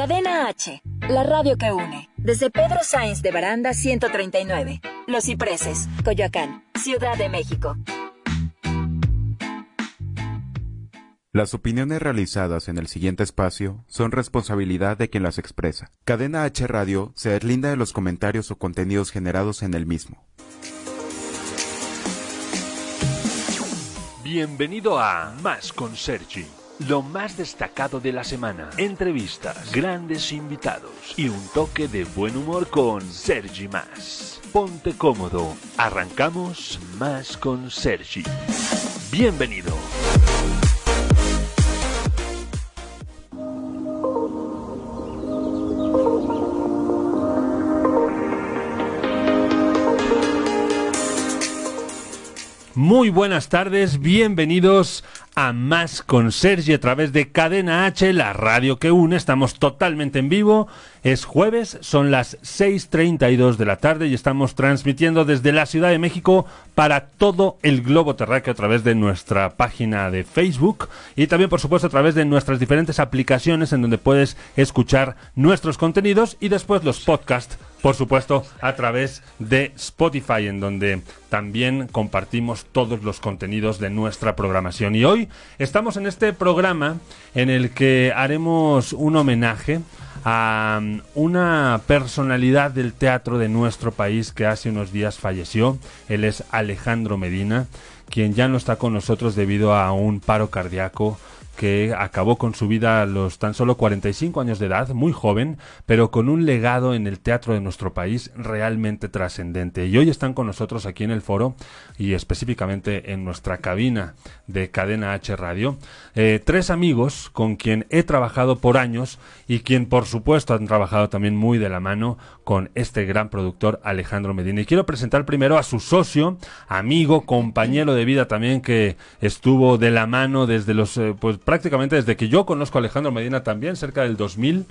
Cadena H, la radio que une. Desde Pedro Sáenz de Baranda 139, Los Cipreses, Coyoacán, Ciudad de México. Las opiniones realizadas en el siguiente espacio son responsabilidad de quien las expresa. Cadena H Radio se deslinda de los comentarios o contenidos generados en el mismo. Bienvenido a Más con Sergi. Lo más destacado de la semana, entrevistas, grandes invitados y un toque de buen humor con Sergi Más. Ponte cómodo, arrancamos Más con Sergi. Bienvenido. Muy buenas tardes, bienvenidos a Más con Sergi a través de Cadena H, la radio que une. Estamos totalmente en vivo. Es jueves, son las 6.32 de la tarde y estamos transmitiendo desde la Ciudad de México para todo el globo terráqueo a través de nuestra página de Facebook y también, por supuesto, a través de nuestras diferentes aplicaciones en donde puedes escuchar nuestros contenidos y después los podcasts por supuesto, a través de Spotify, en donde también compartimos todos los contenidos de nuestra programación. Y hoy estamos en este programa en el que haremos un homenaje a um, una personalidad del teatro de nuestro país que hace unos días falleció. Él es Alejandro Medina, quien ya no está con nosotros debido a un paro cardíaco que acabó con su vida a los tan solo 45 años de edad, muy joven, pero con un legado en el teatro de nuestro país realmente trascendente. Y hoy están con nosotros aquí en el foro y específicamente en nuestra cabina de Cadena H Radio, eh, tres amigos con quien he trabajado por años y quien por supuesto han trabajado también muy de la mano con este gran productor Alejandro Medina. Y quiero presentar primero a su socio, amigo, compañero de vida también que estuvo de la mano desde los eh, pues prácticamente desde que yo conozco a Alejandro Medina también, cerca del 2000.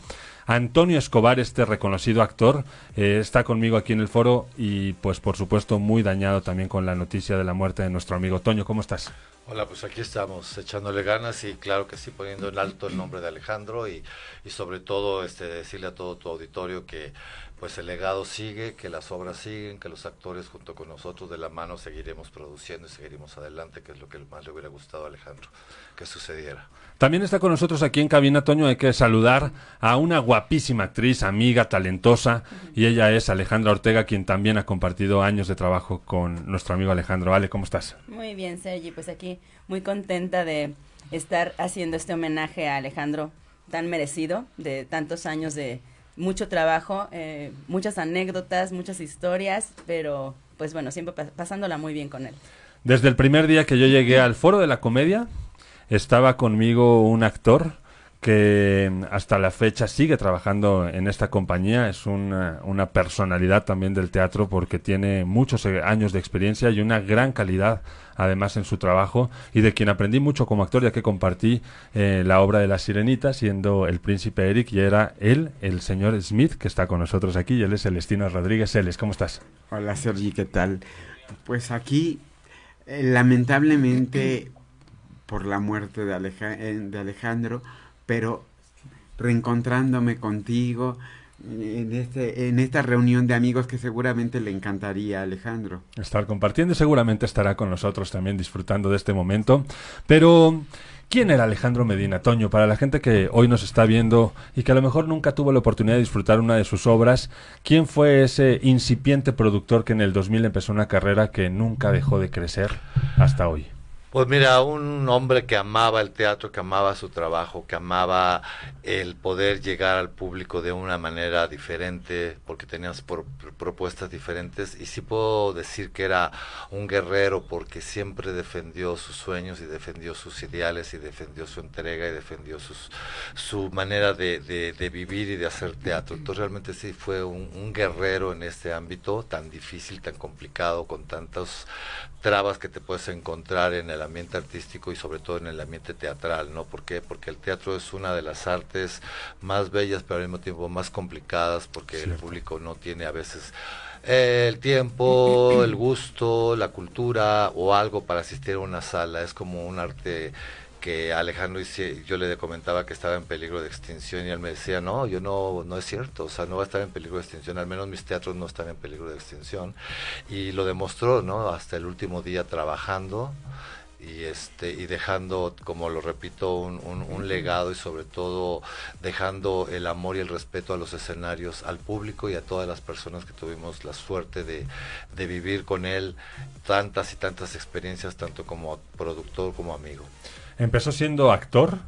Antonio Escobar, este reconocido actor, eh, está conmigo aquí en el foro y pues por supuesto muy dañado también con la noticia de la muerte de nuestro amigo Toño. ¿Cómo estás? Hola, pues aquí estamos echándole ganas y claro que sí poniendo en alto el nombre de Alejandro y, y sobre todo este decirle a todo tu auditorio que pues el legado sigue, que las obras siguen, que los actores junto con nosotros de la mano seguiremos produciendo y seguiremos adelante, que es lo que más le hubiera gustado a Alejandro que sucediera. También está con nosotros aquí en cabina, Toño, hay que saludar a una guapísima actriz, amiga, talentosa, y ella es Alejandra Ortega, quien también ha compartido años de trabajo con nuestro amigo Alejandro. Ale, ¿cómo estás? Muy bien, Sergi, pues aquí muy contenta de estar haciendo este homenaje a Alejandro tan merecido, de tantos años de mucho trabajo, eh, muchas anécdotas, muchas historias, pero pues bueno, siempre pasándola muy bien con él. Desde el primer día que yo llegué al foro de la comedia, estaba conmigo un actor que hasta la fecha sigue trabajando en esta compañía. Es una, una, personalidad también del teatro porque tiene muchos eh, años de experiencia y una gran calidad además en su trabajo y de quien aprendí mucho como actor ya que compartí eh, la obra de La Sirenita siendo el príncipe Eric y era él, el señor Smith que está con nosotros aquí y él es Celestino Rodríguez Celes. ¿Cómo estás? Hola Sergi, ¿qué tal? Pues aquí eh, lamentablemente por la muerte de, de Alejandro pero reencontrándome contigo en, este, en esta reunión de amigos que seguramente le encantaría a Alejandro. Estar compartiendo, seguramente estará con nosotros también disfrutando de este momento. Pero, ¿quién era Alejandro Medina, Toño? Para la gente que hoy nos está viendo y que a lo mejor nunca tuvo la oportunidad de disfrutar una de sus obras, ¿quién fue ese incipiente productor que en el 2000 empezó una carrera que nunca dejó de crecer hasta hoy? Pues mira, un hombre que amaba el teatro, que amaba su trabajo, que amaba el poder llegar al público de una manera diferente, porque tenías propuestas diferentes. Y sí puedo decir que era un guerrero porque siempre defendió sus sueños y defendió sus ideales y defendió su entrega y defendió sus, su manera de, de, vivir y de hacer teatro. Entonces realmente sí fue un, un guerrero en este ámbito tan difícil, tan complicado, con tantas trabas que te puedes encontrar en el ambiente artístico y sobre todo en el ambiente teatral, ¿no? ¿Por qué? Porque el teatro es una de las artes más bellas, pero al mismo tiempo más complicadas, porque el público no tiene a veces el tiempo, el gusto, la cultura o algo para asistir a una sala. Es como un arte que Alejandro yo le comentaba que estaba en peligro de extinción y él me decía, no, yo no, no es cierto, o sea, no va a estar en peligro de extinción, al menos mis teatros no están en peligro de extinción. Y lo demostró, ¿no? Hasta el último día trabajando y este y dejando como lo repito un, un, legado y sobre todo dejando el amor y el respeto a los escenarios al público y a todas las personas que tuvimos la suerte de, de vivir con él tantas y tantas experiencias tanto como productor como amigo. Empezó siendo actor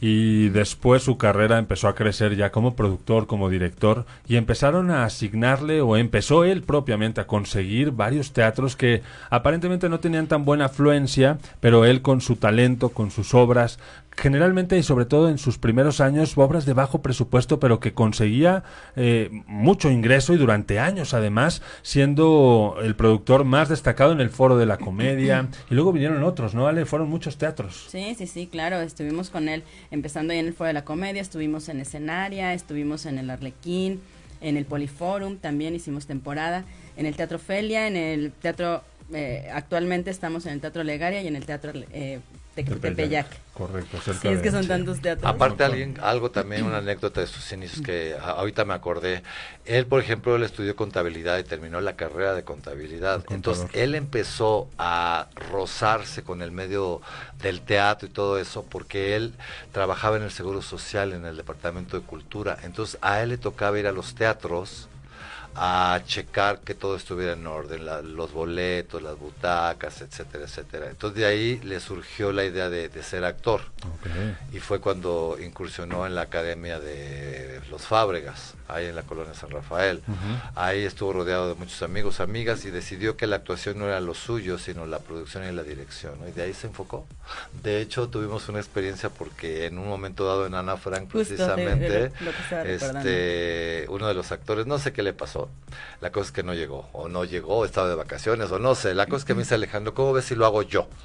y después su carrera empezó a crecer ya como productor, como director y empezaron a asignarle o empezó él propiamente a conseguir varios teatros que aparentemente no tenían tan buena afluencia, pero él con su talento, con sus obras, generalmente y sobre todo en sus primeros años, obras de bajo presupuesto, pero que conseguía eh, mucho ingreso y durante años además, siendo el productor más destacado en el foro de la comedia. y luego vinieron otros, ¿no? Ale, fueron muchos teatros. Sí, sí, sí, claro, estuvimos con él empezando ahí en el foro de la comedia, estuvimos en Escenaria, estuvimos en el Arlequín, en el Poliforum, también hicimos temporada, en el Teatro Felia, en el Teatro... Eh, actualmente estamos en el Teatro Legaria y en el Teatro eh, Tepeyac. Correcto, sí, es que son tantos teatros. Aparte, alguien, algo también, una anécdota de sus inicios que ahorita me acordé. Él, por ejemplo, él estudió contabilidad y terminó la carrera de contabilidad. Entonces, él empezó a rozarse con el medio del teatro y todo eso porque él trabajaba en el Seguro Social, en el Departamento de Cultura. Entonces, a él le tocaba ir a los teatros a checar que todo estuviera en orden, los boletos, las butacas, etcétera, etcétera. Entonces de ahí le surgió la idea de, ser actor. Y fue cuando incursionó en la Academia de los Fábregas, ahí en la colonia San Rafael. Ahí estuvo rodeado de muchos amigos, amigas, y decidió que la actuación no era lo suyo, sino la producción y la dirección. Y de ahí se enfocó. De hecho, tuvimos una experiencia porque en un momento dado en Ana Frank, precisamente, este, uno de los actores, no sé qué le pasó, la cosa es que no llegó, o no llegó, estaba de vacaciones, o no sé. La cosa es que me dice Alejandro, ¿cómo ves si lo hago yo?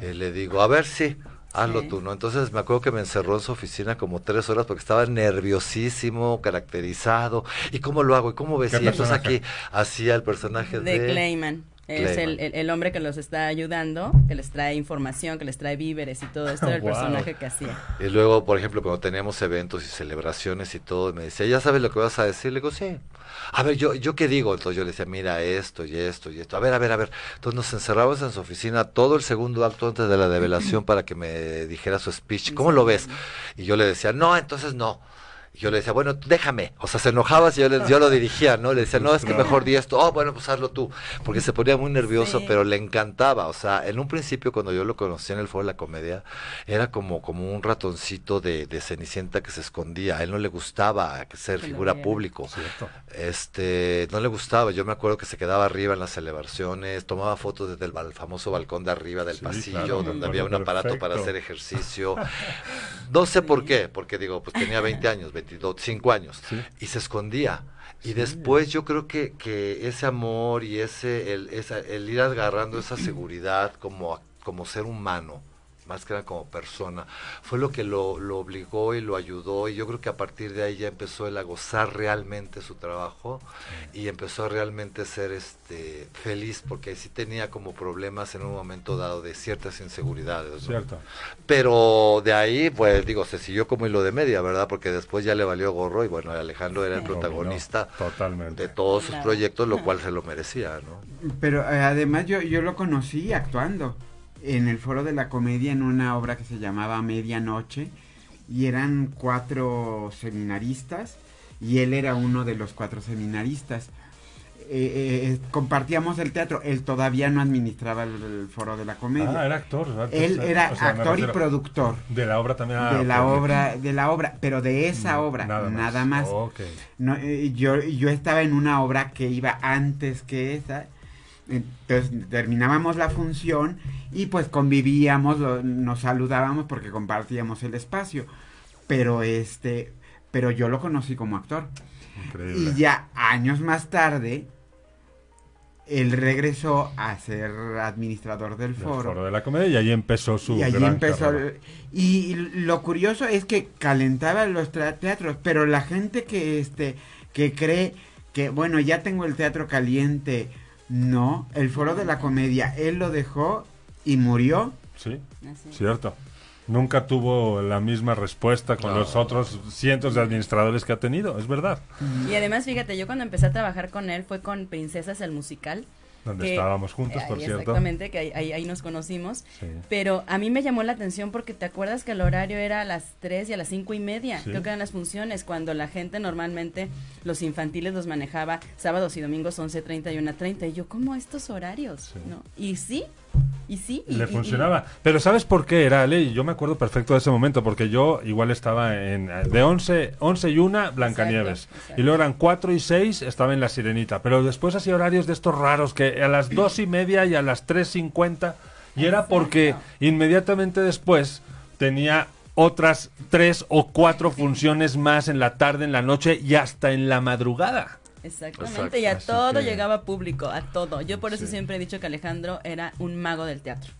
Y le digo, a ver si, hazlo tú, ¿no? Entonces me acuerdo que me encerró en su oficina como tres horas porque estaba nerviosísimo, caracterizado. ¿Y cómo lo hago? ¿Y cómo ves? Y entonces aquí hacía el personaje de... De Clayman. Es el, el, hombre que los está ayudando, que les trae información, que les trae víveres y todo. Esto era el personaje que hacía. Y luego, por ejemplo, cuando teníamos eventos y celebraciones y todo, me decía, ¿ya sabes lo que vas a decir? Le digo, sí. A ver, ¿yo, ¿yo qué digo? Entonces yo le decía, mira esto y esto y esto. A ver, a ver, a ver. Entonces nos encerramos en su oficina todo el segundo acto antes de la develación para que me dijera su speech. ¿Cómo lo ves? Y yo le decía, no, entonces no yo le decía, bueno, déjame. O sea, se enojaba si yo, le, yo lo dirigía, ¿no? Le decía, no, es que mejor di esto. Oh, bueno, pues hazlo tú. Porque se ponía muy nervioso, pero le encantaba. O sea, en un principio, cuando yo lo conocí en el foro de la comedia, era como, como un ratoncito de, de Cenicienta que se escondía. A él no le gustaba ser figura público. Este, no le gustaba. Yo me acuerdo que se quedaba arriba en las celebraciones, tomaba fotos desde el famoso balcón de arriba del pasillo, donde había un aparato para hacer ejercicio. No sé por qué, porque digo, pues tenía 20 años, 25 años, y se escondía. Y después yo creo que, que ese amor y ese el, el ir agarrando esa seguridad como, como ser humano, más que nada como persona, fue lo que lo, lo, obligó y lo ayudó y yo creo que a partir de ahí ya empezó él a gozar realmente su trabajo y empezó a realmente ser este feliz porque sí tenía como problemas en un momento dado de ciertas inseguridades. Cierto. Pero de ahí, pues digo, se siguió como hilo de media, ¿verdad? Porque después ya le valió gorro y bueno, Alejandro era el protagonista de todos sus proyectos, lo cual se lo merecía, ¿no? Pero eh, además yo, yo lo conocí actuando en el foro de la comedia en una obra que se llamaba Medianoche y eran cuatro seminaristas y él era uno de los cuatro seminaristas. Eh, eh, compartíamos el teatro, él todavía no administraba el, foro de la comedia. Ah, era actor. Él era actor y productor. De la obra también. Ah, de la obra, de la obra, pero de esa obra, nada más. No, eh, yo, yo estaba en una obra que iba antes que esa entonces terminábamos la función y pues convivíamos, nos saludábamos porque compartíamos el espacio. Pero este, pero yo lo conocí como actor. Y ya años más tarde, él regresó a ser administrador del foro. foro de la comedia y ahí empezó su y ahí empezó y lo curioso es que calentaba los teatros pero la gente que este que cree que bueno ya tengo el teatro caliente no, el foro de la comedia, él lo dejó y murió. Sí, cierto. nunca tuvo la misma respuesta con No. los otros cientos de administradores que ha tenido, es verdad. Y además, fíjate, yo cuando empecé a trabajar con él fue con Princesas el musical. Donde que- estábamos juntos, por cierto. Exactamente, que ahí, ahí, ahí nos conocimos. Sí. Pero a mí me llamó la atención porque te acuerdas que el horario era a las 3 y a las cinco y media. Sí. Creo que eran las funciones, cuando la gente normalmente, los infantiles los manejaba sábados y domingos 11.30 y 1.30. Y yo, ¿cómo estos horarios? Sí. ¿No? Y sí, y sí. y- Le y- y- funcionaba. Pero ¿sabes por qué era, Ale? Yo me acuerdo perfecto de ese momento, porque yo igual estaba en... De 11, 11 y 1, Blancanieves. Exacto, exacto. Y luego eran 4 y 6, estaba en La Sirenita. Pero después hacía horarios de estos raros, que a las 2 y media y a las 3.50. Y era porque inmediatamente después tenía otras tres o cuatro funciones más en la tarde, en la noche y hasta en la madrugada. Exactamente, Exacto. y a Así todo que- llegaba público, a todo. Yo por eso Sí. siempre he dicho que Alejandro era un mago del teatro.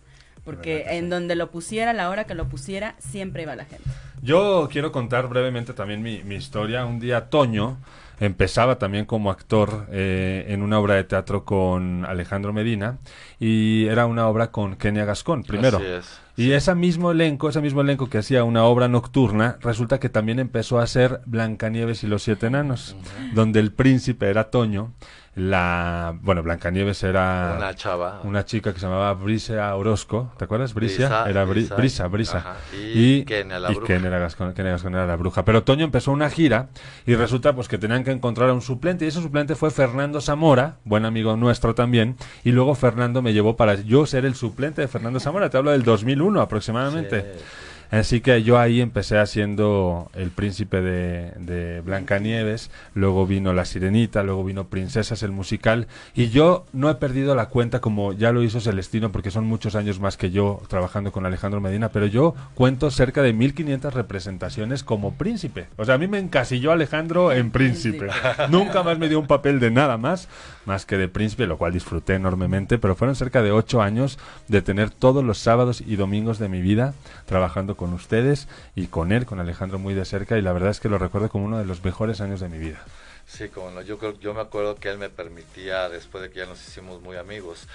Porque en sí. donde lo pusiera, la hora que lo pusiera, siempre iba la gente. Yo quiero contar brevemente también mi, mi historia. Un día Toño empezaba también como actor eh, en una obra de teatro con Alejandro Medina y era una obra con Kenia Gascón primero. Así es. Y ese mismo elenco, ese mismo elenco que hacía una obra nocturna, resulta que también empezó a hacer Blancanieves y los siete enanos, donde el príncipe era Toño, la bueno, Blancanieves era Una chava. una chica que se llamaba Brisa Orozco, ¿te acuerdas? Brisa, Brisa, era Bri- Brisa. Brisa, Brisa. Ajá. Y la y era Gascón era la bruja. Pero Toño empezó una gira y resulta pues que tenían que encontrar a un suplente y ese suplente fue Fernando Zamora, buen amigo nuestro también, y luego Fernando me llevó para yo ser el suplente de Fernando Zamora, te hablo del 2001 aproximadamente. Sí. Así que yo ahí empecé haciendo el príncipe de, de Blancanieves, luego vino La Sirenita, luego vino Princesas el musical, y yo no he perdido la cuenta como ya lo hizo Celestino, porque son muchos años más que yo trabajando con Alejandro Medina, pero yo cuento cerca de 1500 representaciones como príncipe. O sea, a mí me encasilló Alejandro en príncipe. Nunca más me dio un papel de nada más, más que de príncipe, lo cual disfruté enormemente, pero fueron cerca de ocho años de tener todos los sábados y domingos de mi vida trabajando con ustedes y con él, con Alejandro muy de cerca, y la verdad es que lo recuerdo como uno de los mejores años de mi vida. Sí, como no, yo yo me acuerdo que él me permitía, después de que ya nos hicimos muy amigos,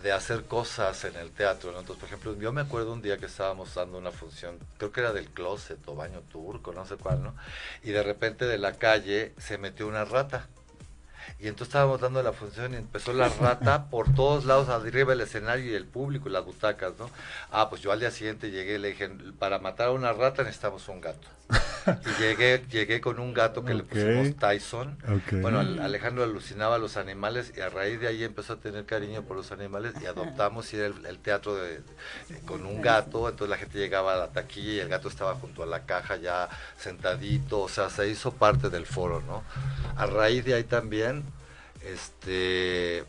de hacer cosas en el teatro. Entonces, por ejemplo, yo me acuerdo un día que estábamos dando una función, creo que era del closet o baño turco, no sé cuál, ¿no? Y de repente de la calle se metió una rata. Y entonces estábamos dando la función y empezó la rata por todos lados, arriba del escenario y el público y las butacas, ¿no? Ah, pues yo al día siguiente llegué y le dije, para matar a una rata necesitamos un gato. Y llegué, llegué con un gato que le pusimos Tyson. Bueno, al- Alejandro alucinaba a los animales y a raíz de ahí empezó a tener cariño por los animales y adoptamos era el, el teatro de, de- con un gato, entonces la gente llegaba a la taquilla y el gato estaba junto a la caja ya sentadito, o sea, se hizo parte del foro, ¿no? A raíz de ahí también, este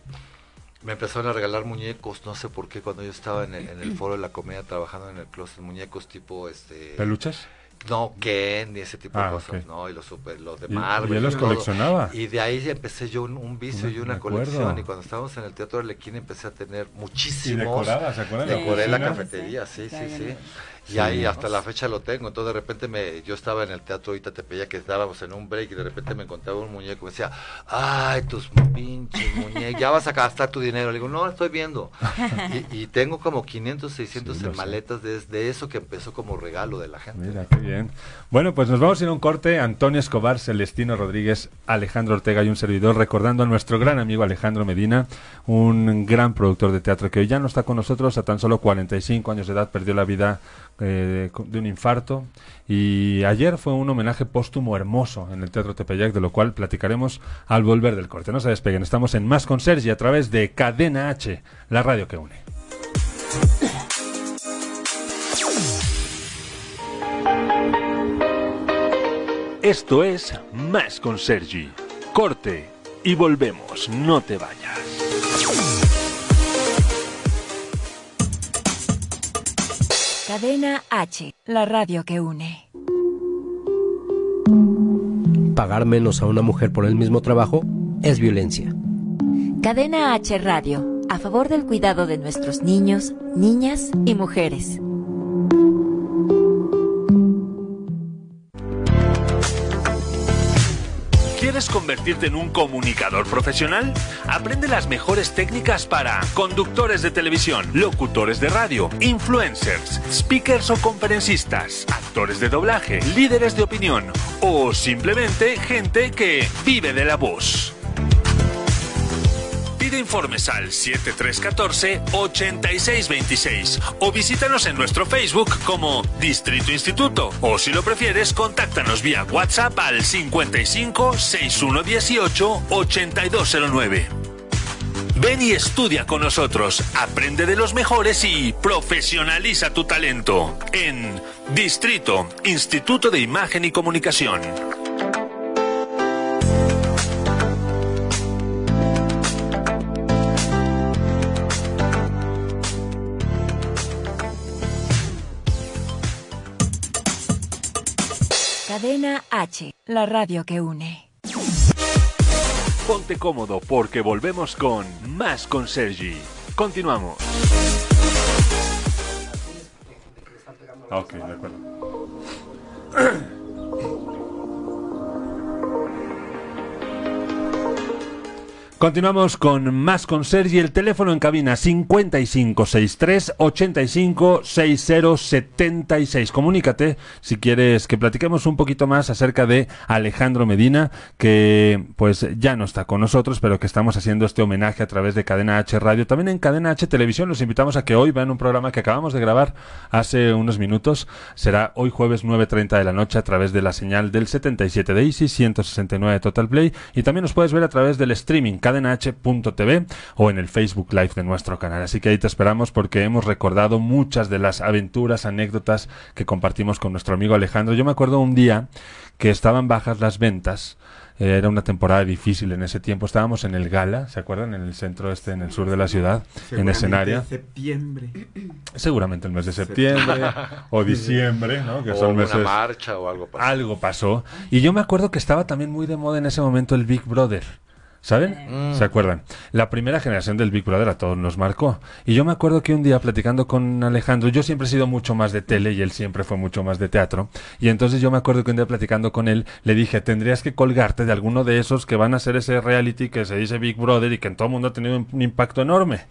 me empezaron a regalar muñecos, no sé por qué, cuando yo estaba en el, en el foro de la comedia trabajando en el closet, muñecos tipo este ¿Peluches? No, Ken y ese tipo Ah, de cosas, ok. ¿no? Y los, super, los de Y- Marvel. y él los coleccionaba. Y de ahí empecé yo un, un vicio y una colección. Y cuando estábamos en el Teatro Arlequín empecé a tener Y muchísimos. decoraba, ¿se acuerdan? de Decoré la cafetería, sí, sí. Sí. Y ahí hasta la fecha lo tengo. Entonces de repente me, yo estaba en el teatro ahorita Tepeya que estábamos en un break y de repente me encontraba un muñeco y me decía, ay, tus pinches muñecos, ya vas a gastar tu dinero. Le digo, no, estoy viendo. y, y tengo como 500, 600 Sí, en maletas de, de eso que empezó como regalo de la gente. Mira, qué bien. Bueno, pues nos vamos a ir a un corte. Antonio Escobar, Celestino Rodríguez, Alejandro Ortega y un servidor, recordando a nuestro gran amigo Alejandro Medina, un gran productor de teatro que hoy ya no está con nosotros, a tan solo 45 años de edad, perdió la vida eh, de un infarto. Y ayer fue un homenaje póstumo hermoso en el Teatro Tepeyac, de lo cual platicaremos al volver del corte. No se despeguen, estamos en Más con Sergi a través de Cadena H, la radio que une. Esto es Más con Sergi. Corte y volvemos, no te vayas. Cadena H, la radio que une. Pagar menos a una mujer por el mismo trabajo es violencia. Cadena H Radio, a favor del cuidado de nuestros niños, niñas y mujeres. ¿Quieres convertirte en un comunicador profesional? Aprende las mejores técnicas para conductores de televisión, locutores de radio, influencers, speakers o conferencistas, actores de doblaje, líderes de opinión o simplemente gente que vive de la voz. Pide informes al 7314-8626 o visítanos en nuestro Facebook como Distrito Instituto o si lo prefieres contáctanos vía WhatsApp al 55 6118 8209. Ven y estudia con nosotros, aprende de los mejores y profesionaliza tu talento en Distrito Instituto de Imagen y Comunicación. Cadena H, la radio que une. Ponte cómodo porque volvemos con más con Sergi. Continuamos. Ok, de acuerdo. Continuamos con más con Sergi. El teléfono en cabina 5563 856076. Comunícate si quieres que platiquemos un poquito más acerca de Alejandro Medina, que pues ya no está con nosotros, pero que estamos haciendo este homenaje a través de Cadena H Radio. También en Cadena H Televisión los invitamos a que hoy vean un programa que acabamos de grabar hace unos minutos. Será hoy jueves 9.30 de la noche a través de la señal del 77 de Easy, 169 Total Play. Y también nos puedes ver a través del streaming cadenah.tv o en el Facebook Live de nuestro canal. Así que ahí te esperamos porque hemos recordado muchas de las aventuras, anécdotas que compartimos con nuestro amigo Alejandro. Yo me acuerdo un día que estaban bajas las ventas. eh, Era una temporada difícil en ese tiempo. Estábamos en el Gala, ¿se acuerdan? En el centro este, en el sur de la ciudad, en Seguramente escenario. septiembre. Seguramente el mes de septiembre o diciembre, ¿no? Que o son una meses. marcha o algo pasó. Algo pasó. Y yo me acuerdo que estaba también muy de moda en ese momento el Big Brother. ¿Saben? Mm. ¿Se acuerdan? La primera generación del Big Brother a todos nos marcó. Y yo me acuerdo que un día platicando con Alejandro, yo siempre he sido mucho más de tele y él siempre fue mucho más de teatro. Y entonces yo me acuerdo que un día platicando con él, le dije, tendrías que colgarte de alguno de esos que van a hacer ese reality que se dice Big Brother y que en todo el mundo ha tenido un, impacto enorme.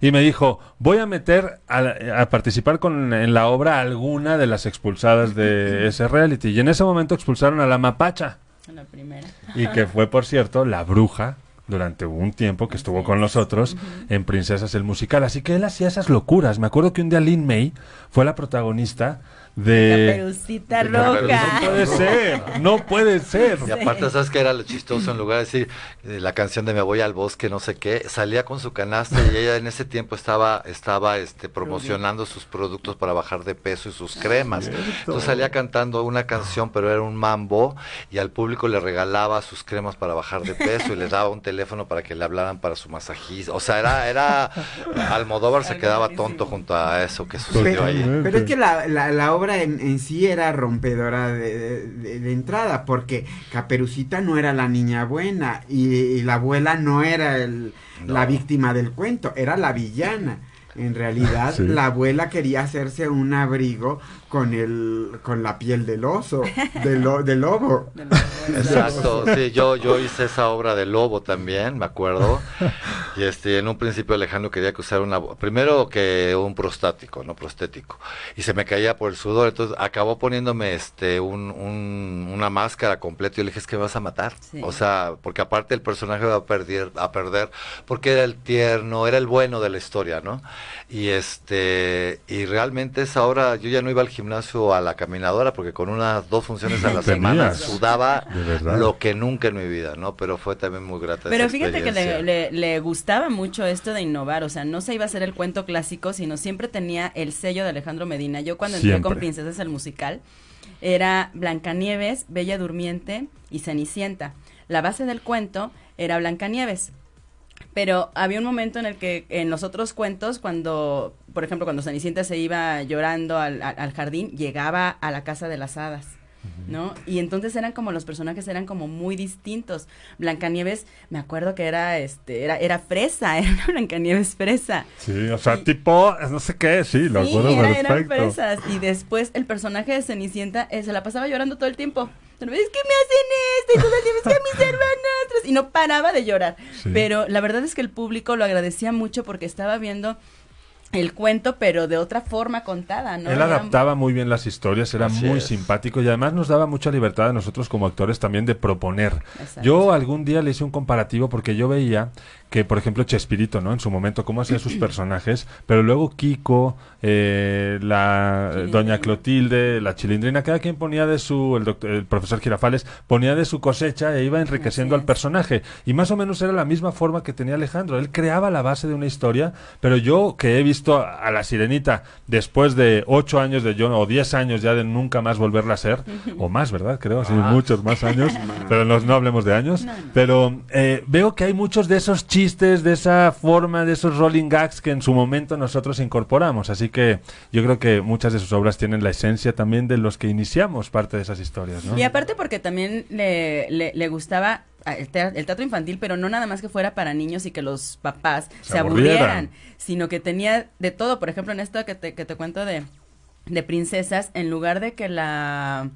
Y me dijo, voy a meter a, a participar con, en la obra alguna de las expulsadas de ese reality. Y en ese momento expulsaron a la mapacha. La primera. Y que fue, por cierto, la bruja durante un tiempo que estuvo con nosotros en Princesas el Musical. Así que él hacía esas locuras. Me acuerdo que un día Lin May fue la protagonista de... Caperucita de roja. No puede ser, no puede ser. Y aparte, ¿sabes qué era lo chistoso? En lugar de decir eh, la canción de Me voy al bosque, no sé qué, salía con su canasta y ella en ese tiempo estaba, estaba este, promocionando sus productos para bajar de peso y sus cremas. Entonces salía cantando una canción, pero era un mambo, y al público le regalaba sus cremas para bajar de peso y les daba un teléfono para que le hablaran para su masajista. O sea, era, era Almodóvar se quedaba tonto junto a eso que sucedió Pero, ahí. pero es que la, la, la obra en, en sí era rompedora de, de- de entrada, porque Caperucita no era la niña buena y, y la abuela no era el- la víctima del cuento, era la villana. En realidad, Sí. la abuela quería hacerse un abrigo con el con la piel del oso, del, lo- del lobo. Exacto, sí, yo, yo hice esa obra de Lobo también, me acuerdo. Y este, en un principio Alejandro quería que usara una, primero que un prostático, no prostético. Y se me caía por el sudor, entonces acabó poniéndome este, un, un- una máscara completa. Y yo le dije, es que me vas a matar. Sí. O sea, porque aparte el personaje va a perder, a perder, porque era el tierno, era el bueno de la historia, ¿no? Y este, y realmente esa obra, yo ya no iba al gimnasio a la caminadora, porque con unas dos funciones a la semana sudaba lo que nunca en mi vida, ¿no? Pero fue también muy grata Pero esa fíjate que le, le- le gustaba mucho esto de innovar, o sea, no se iba a hacer el cuento clásico, sino siempre tenía el sello de Alejandro Medina. Yo cuando entré Siempre. con Princesas el musical, era Blancanieves, Bella Durmiente y Cenicienta. La base del cuento era Blancanieves. Pero había un momento en el que en los otros cuentos, cuando, por ejemplo, cuando Cenicienta se iba llorando al, al- al jardín, llegaba a la casa de las hadas, ¿no? Y entonces eran como los personajes eran como muy distintos. Blancanieves, me acuerdo que era este, era, era fresa, era una Blancanieves fresa. Sí, o sea, Y- tipo, no sé qué, sí, lo Sí, acuerdo era- eran fresas. Y después el personaje de Cenicienta eh, se la pasaba llorando todo el tiempo. Pero es que me hacen esto y todo el tiempo es que a mis hermanas y no paraba de llorar. Sí. Pero la verdad es que el público lo agradecía mucho porque estaba viendo el cuento, pero de otra forma contada, ¿no? Él Era- adaptaba muy bien las historias, era Así muy es. simpático y además nos daba mucha libertad a nosotros como actores también de proponer. Exacto. Yo algún día le hice un comparativo porque yo veía que, por ejemplo, Chespirito, ¿no? En su momento, cómo hacía sus personajes, pero luego Kiko, eh, la Chilindrina. doña Clotilde, la chilindrina, cada quien ponía de su, el, doctor- el profesor Girafales, ponía de su cosecha e iba enriqueciendo al personaje. Y más o menos era la misma forma que tenía Alejandro. Él creaba la base de una historia, pero yo que he visto a la sirenita después de ocho años de yo, o diez años ya de nunca más volverla a ser, o más, ¿verdad? Creo, sí, Más. muchos más años, pero no, no hablemos de años. Pero eh, veo que hay muchos de esos chistes, de esa forma, de esos rolling gags que en su momento nosotros incorporamos. Así que yo creo que muchas de sus obras tienen la esencia también de los que iniciamos parte de esas historias, ¿no? Y aparte porque también le, le, le gustaba ah, el tea- el teatro infantil, pero no nada más que fuera para niños y que los papás Se se, aburrieran. aburrieran, sino que tenía de todo. Por ejemplo, en esto que te, que te cuento de, de princesas, en lugar de que la...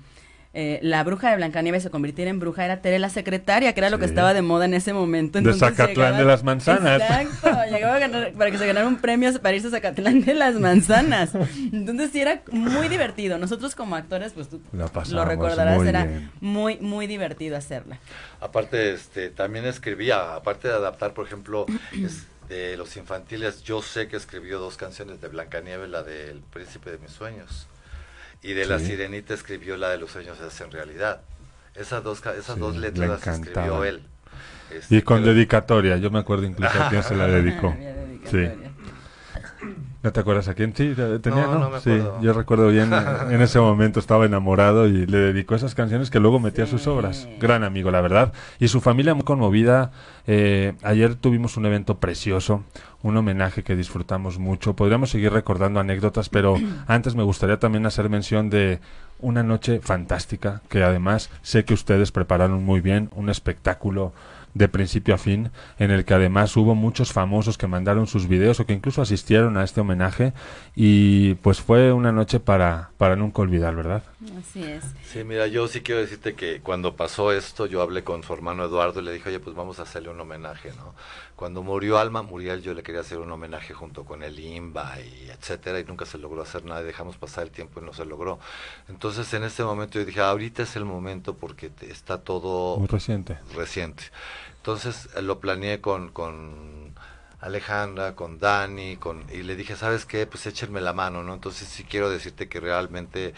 eh, la bruja de Blancanieves se convirtiera en bruja era Tere la secretaria, que era lo que estaba de moda en ese momento. De Entonces Zacatlán llegaba- de las manzanas. Exacto, llegaba a ganar, para que se ganara un premio para irse a Zacatlán de las manzanas. Entonces sí era muy divertido. Nosotros como actores, pues tú lo recordarás, muy era bien. muy, muy divertido hacerla. Aparte, este, también escribía, aparte de adaptar, por ejemplo, es- de los infantiles, yo sé que escribió dos canciones de Blancanieves, la del Príncipe de mis sueños, y de La Sí. Sirenita escribió la de Los sueños se hacen realidad. Esas dos, ca- esas Sí, dos le letras las escribió él. Este, Y con pero- dedicatoria, yo me acuerdo incluso a quién se la dedicó. Dedicatoria. ¿No te acuerdas a quién? Sí, te- tenía, No, ¿no? no me sí, yo recuerdo bien, en ese momento estaba enamorado y le dedicó esas canciones que luego metía a sus Sí. obras. Gran amigo, la verdad. Y su familia muy conmovida. Eh, ayer tuvimos un evento precioso, un homenaje que disfrutamos mucho. Podríamos seguir recordando anécdotas, pero antes me gustaría también hacer mención de una noche fantástica que además sé que ustedes prepararon muy bien, un espectáculo de principio a fin, en el que además hubo muchos famosos que mandaron sus videos o que incluso asistieron a este homenaje y pues fue una noche para, para nunca olvidar, ¿verdad? Así es. Sí, mira, yo sí quiero decirte que cuando pasó esto, yo hablé con su hermano Eduardo y le dije, oye, pues vamos a hacerle un homenaje, ¿no? Cuando murió Alma Muriel, yo le quería hacer un homenaje junto con el IMBA y etcétera, y nunca se logró hacer nada, y dejamos pasar el tiempo y no se logró. Entonces, en este momento yo dije, ahorita es el momento porque está todo Muy reciente. reciente. Entonces eh, lo planeé con, con Alejandra, con Dani, con, y le dije, ¿sabes qué? Pues échenme la mano, ¿no? Entonces sí quiero decirte que realmente,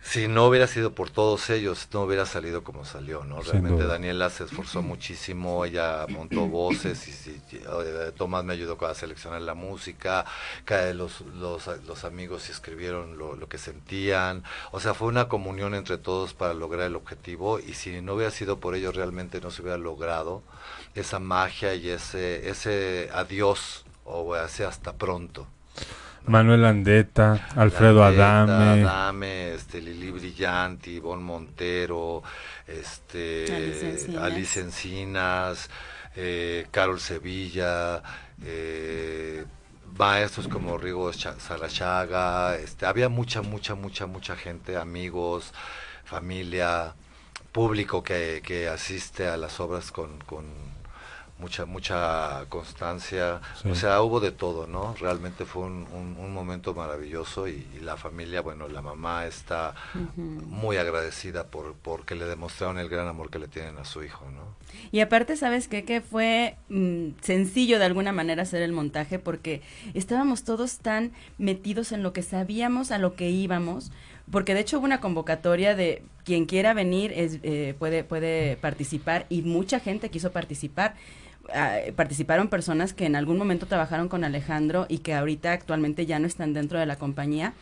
si no hubiera sido por todos ellos, no hubiera salido como salió, ¿no? Realmente. Daniela se esforzó muchísimo, ella montó voces y, sí, eh, Tomás me ayudó a seleccionar la música, cada- los, los, los amigos escribieron lo, lo que sentían, o sea, fue una comunión entre todos para lograr el objetivo y si no hubiera sido por ellos realmente no se hubiera logrado esa magia y ese, ese adiós o ese hasta pronto. Manuel Andeta, Alfredo Landeta, Adame, Adame, este, Lili Brillanti, Ivonne Montero, este, Alicia Encinas. Encinas, eh, Carol Sevilla, eh, maestros como Rigo Cha- Salachaga, este, había mucha, mucha, mucha, mucha gente, amigos, familia, público que, que asiste a las obras con, con mucha, mucha constancia. Sí. O sea, hubo de todo, ¿no? Realmente fue un, un- un momento maravilloso y, y la familia, bueno, la mamá está muy agradecida por porque le demostraron el gran amor que le tienen a su hijo, ¿no? Y aparte, ¿sabes qué? Que fue mm, sencillo de alguna manera hacer el montaje porque estábamos todos tan metidos en lo que sabíamos, a lo que íbamos, porque de hecho hubo una convocatoria de quien quiera venir es, eh, puede, puede participar y mucha gente quiso participar. Ah, participaron personas que en algún momento trabajaron con Alejandro y que ahorita actualmente ya no están dentro de la compañía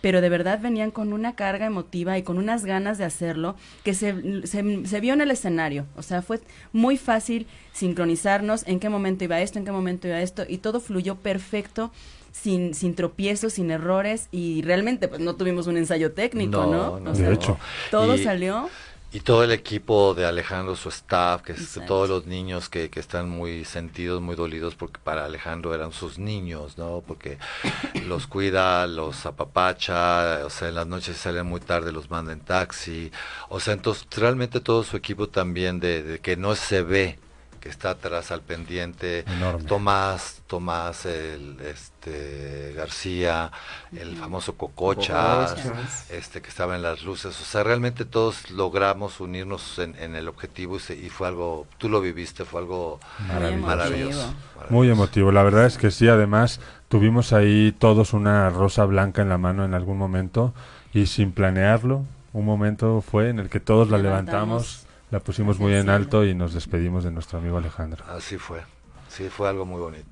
pero de verdad venían con una carga emotiva y con unas ganas de hacerlo que se, se, se vio en el escenario. O sea, fue muy fácil sincronizarnos en qué momento iba esto, en qué momento iba esto, y todo fluyó perfecto. Sin, sin tropiezos, sin errores y realmente pues no tuvimos un ensayo técnico, No, ¿no? no, O sea, De hecho. todo Y- salió Y todo el equipo de Alejandro, su staff, que es todos los niños que, que están muy sentidos, muy dolidos, porque para Alejandro eran sus niños, ¿no? Porque los cuida, los apapacha, o sea, en las noches salen muy tarde, los manda en taxi. O sea, entonces realmente todo su equipo también de, de que no se ve, que está atrás al pendiente. Enorme. Tomás, Tomás, el, este, García, el famoso Cocochas, Cocochas. este que estaba en las luces. O sea, realmente todos logramos unirnos en, en el objetivo y, se- y fue algo, tú lo viviste, fue algo Maravilloso. maravilloso. Muy emotivo, la verdad es que sí, además tuvimos ahí todos una rosa blanca en la mano en algún momento y sin planearlo, un momento fue en el que todos la Levantamos levantamos, la pusimos muy en alto y nos despedimos de nuestro amigo Alejandro. Así fue. Sí, fue algo muy bonito.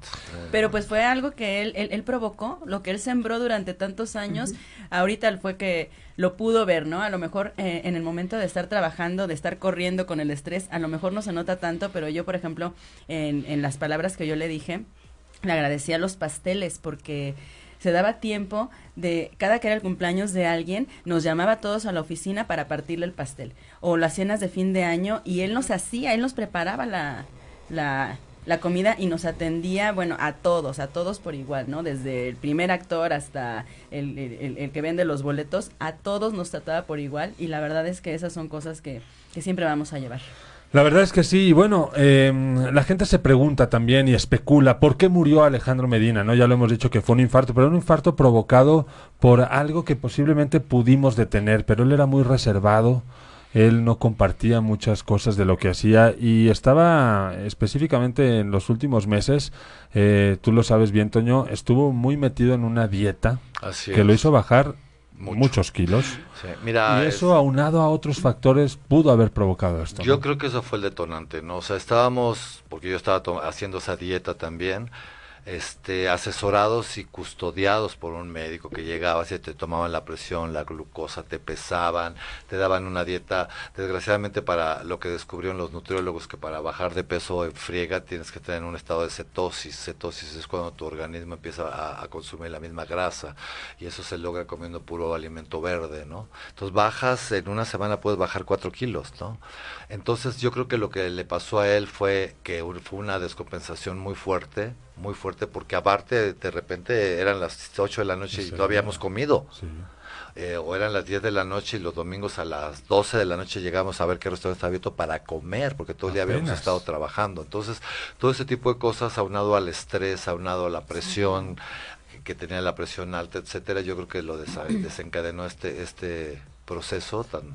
Pero pues fue algo que él, él, él provocó, lo que él sembró durante tantos años, ahorita fue que lo pudo ver, ¿no? A lo mejor eh, en el momento de estar trabajando, de estar corriendo con el estrés, a lo mejor no se nota tanto, pero yo, por ejemplo, en, en las palabras que yo le dije, le agradecía los pasteles porque se daba tiempo de cada que era el cumpleaños de alguien, nos llamaba a todos a la oficina para partirle el pastel o las cenas de fin de año y él nos hacía, él nos preparaba la, la, la comida y nos atendía, bueno, a todos, a todos por igual, ¿no? Desde el primer actor hasta el, el- que vende los boletos, a todos nos trataba por igual y la verdad es que esas son cosas que, que siempre vamos a llevar. La verdad es que sí, y bueno, eh, la gente se pregunta también y especula por qué murió Alejandro Medina, ¿no? Ya lo hemos dicho que fue un infarto, pero un infarto provocado por algo que posiblemente pudimos detener, pero él era muy reservado, él no compartía muchas cosas de lo que hacía y estaba específicamente en los últimos meses, eh, tú lo sabes bien, Toño, estuvo muy metido en una dieta Así que lo hizo bajar Mucho. muchos kilos Sí, Mira, y es- eso aunado a otros factores pudo haber provocado esto. Yo ¿no? creo que eso fue el detonante, ¿no? O sea, estábamos, porque yo estaba haciendo esa dieta también, este, asesorados y custodiados por un médico que llegaba, se te tomaban la presión, la glucosa, te pesaban, te daban una dieta, desgraciadamente para lo que descubrieron los nutriólogos, que para bajar de peso en friega tienes que tener un estado de cetosis. Cetosis es cuando tu organismo empieza a, consumir la misma grasa y eso se logra comiendo puro alimento verde, ¿no? Entonces bajas, en una semana puedes bajar cuatro kilos, ¿no? Entonces yo creo que lo que le pasó a él fue que fue una descompensación muy fuerte, muy fuerte, porque aparte de repente eran las 8 de la noche y Sí. no habíamos comido. Sí. Eh, o eran las 10 de la noche y los domingos a las 12 de la noche llegamos a ver qué restaurante está abierto para comer, porque todo el día habíamos estado trabajando. Entonces, todo ese tipo de cosas, aunado al estrés, aunado a la presión, que, que tenía la presión alta, etcétera, yo creo que lo desa- desencadenó este, este proceso tan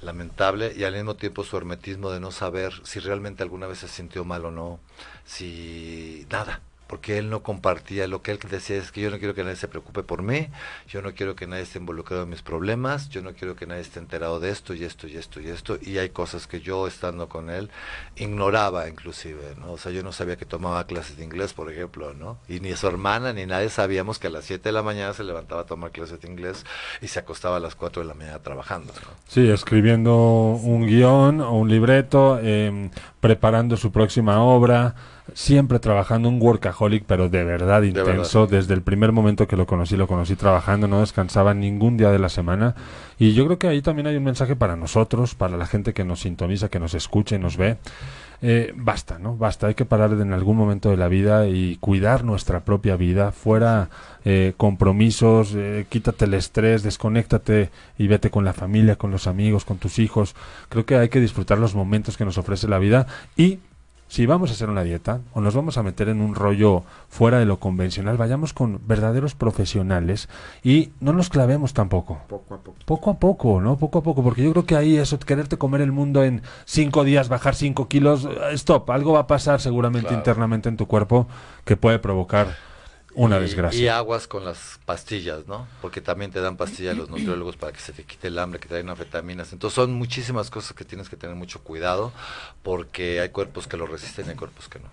lamentable y al mismo tiempo su hermetismo de no saber si realmente alguna vez se sintió mal o no, si nada, porque él no compartía, lo que él decía es que yo no quiero que nadie se preocupe por mí, yo no quiero que nadie esté involucrado en mis problemas, yo no quiero que nadie esté enterado de esto y esto y esto y esto, y hay cosas que yo estando con él ignoraba inclusive, ¿no? O sea, yo no sabía que tomaba clases de inglés, por ejemplo, ¿no? Y ni su hermana ni nadie sabíamos que a las 7 de la mañana se levantaba a tomar clases de inglés y se acostaba a las 4 de la mañana trabajando, ¿no? Sí, escribiendo un guion o un libreto, em, preparando su próxima obra, siempre trabajando un workaholic, pero de verdad intenso. Desde el primer momento que lo conocí, lo conocí trabajando, no descansaba ningún día de la semana. Y yo creo que ahí también hay un mensaje para nosotros, para la gente que nos sintoniza, que nos escucha y nos ve. Eh, basta, ¿no? Basta, hay que parar en algún momento de la vida y cuidar nuestra propia vida, fuera eh, compromisos, eh, quítate el estrés, desconéctate y vete con la familia, con los amigos, con tus hijos. Creo que hay que disfrutar los momentos que nos ofrece la vida y si vamos a hacer una dieta o nos vamos a meter en un rollo fuera de lo convencional, vayamos con verdaderos profesionales y no nos clavemos tampoco Poco a poco. poco a poco, ¿no? Poco a poco, porque yo creo que ahí eso, quererte comer el mundo en cinco días, bajar cinco kilos, eh, stop, algo va a pasar seguramente Claro. internamente en tu cuerpo que puede provocar una Y- desgracia. Y aguas con las pastillas, ¿no? Porque también te dan pastillas los nutriólogos para que se te quite el hambre, que te den anfetaminas. Entonces son muchísimas cosas que tienes que tener mucho cuidado porque hay cuerpos que lo resisten y hay cuerpos que no.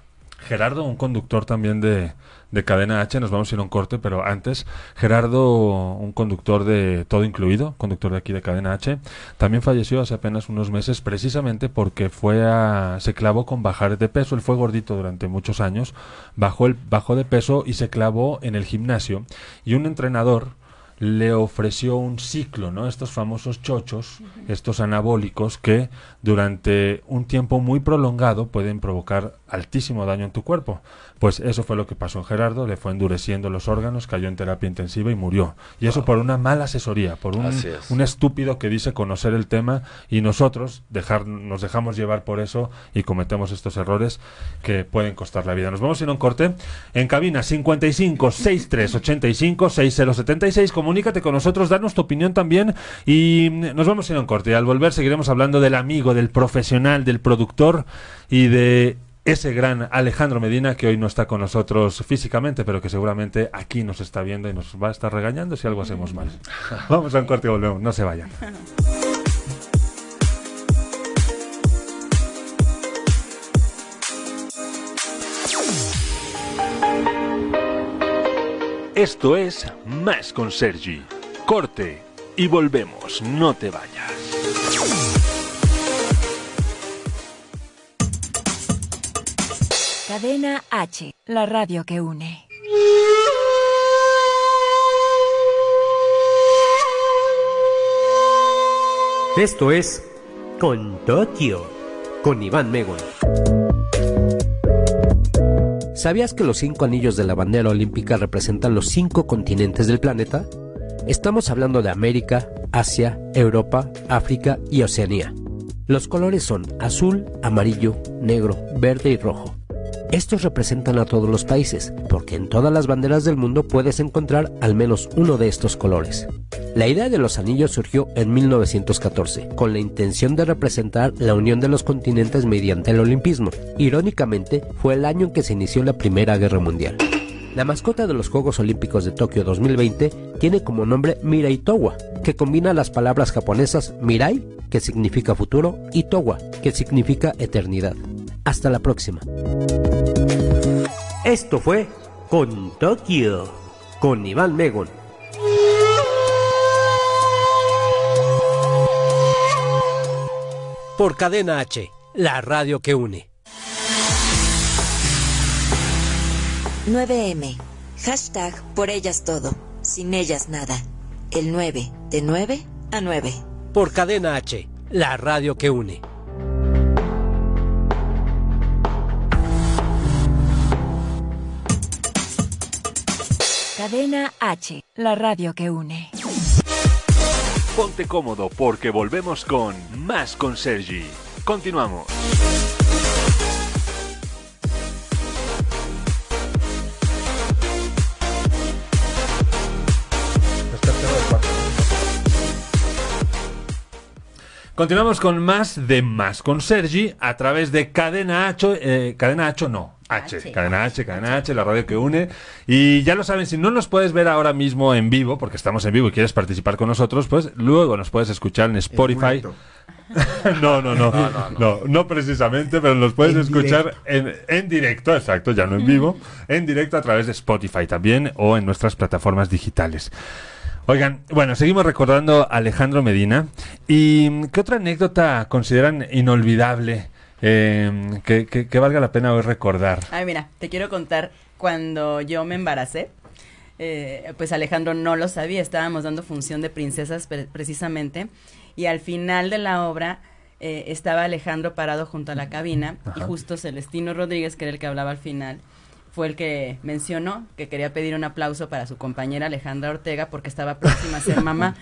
Gerardo, un conductor también de, de Cadena H, nos vamos a ir a un corte, pero antes, Gerardo, un conductor de Todo Incluido, conductor de aquí de Cadena H, también falleció hace apenas unos meses precisamente porque fue a, se clavó con bajar de peso, él fue gordito durante muchos años, bajó, el, bajó de peso y se clavó en el gimnasio. Y un entrenador le ofreció un ciclo, ¿no? Estos famosos chochos, estos anabólicos que durante un tiempo muy prolongado pueden provocar altísimo daño en tu cuerpo. Pues eso fue lo que pasó en Gerardo, le fue endureciendo los órganos, cayó en terapia intensiva y murió. Y eso por una mala asesoría, por un, Así es. un estúpido que dice conocer el tema y nosotros dejar, nos dejamos llevar por eso y cometemos estos errores que pueden costar la vida. Nos vamos a ir a un corte en cabina 55 63 85 6076. Comunícate con nosotros, danos tu opinión también y nos vamos a ir a un corte. Al volver seguiremos hablando del amigo, del profesional, del productor y de ese gran Alejandro Medina que hoy no está con nosotros físicamente, pero que seguramente aquí nos está viendo y nos va a estar regañando si algo hacemos mal. Vamos a un corte y volvemos, no se vayan. Esto es Más con Sergi. Corte y volvemos, no te vayas. Cadena H, la radio que une. Esto es Con Tokio, con Iván Megon. ¿Sabías que los cinco anillos de la bandera olímpica representan los cinco continentes del planeta? Estamos hablando de América, Asia, Europa, África y Oceanía. Los colores son azul, amarillo, negro, verde y rojo. Estos representan a todos los países, porque en todas las banderas del mundo puedes encontrar al menos uno de estos colores. La idea de los anillos surgió en 1914, con la intención de representar la unión de los continentes mediante el olimpismo. Irónicamente, fue el año en que se inició la Primera Guerra Mundial. La mascota de los Juegos Olímpicos de Tokio 2020 tiene como nombre Mirai Towa, que combina las palabras japonesas Mirai, que significa futuro, y Towa, que significa eternidad. Hasta la próxima. Esto fue Con Tokio, con Iván Megon. Por Cadena H, la radio que une. 9M. Hashtag por ellas todo. Sin ellas nada. El 9. De 9 a 9. Por Cadena H, la radio que une. Cadena H, la radio que une. Ponte cómodo porque volvemos con Más con Sergi. Continuamos. Continuamos con más de Más con Sergi a través de Cadena H, eh, Cadena H no, H, H. Cadena H, Cadena H, la radio que une. Y ya lo saben, si no nos puedes ver ahora mismo en vivo, porque estamos en vivo y quieres participar con nosotros, pues luego nos puedes escuchar en Spotify. no, no, no, no, no, no, no precisamente, pero nos puedes En escuchar en, en directo, exacto, ya no en vivo, en directo a través de Spotify también o en nuestras plataformas digitales. Oigan, bueno, seguimos recordando a Alejandro Medina. ¿Y qué otra anécdota consideran inolvidable eh, que, que- que valga la pena hoy recordar? Ay, mira, te quiero contar cuando yo me embaracé. eh, pues Alejandro no lo sabía, estábamos dando función de princesas pre- precisamente. Y al final de la obra eh, estaba Alejandro parado junto a la cabina y justo Celestino Rodríguez, que era el que hablaba al final, fue el que mencionó que quería pedir un aplauso para su compañera Alejandra Ortega porque estaba próxima a ser mamá.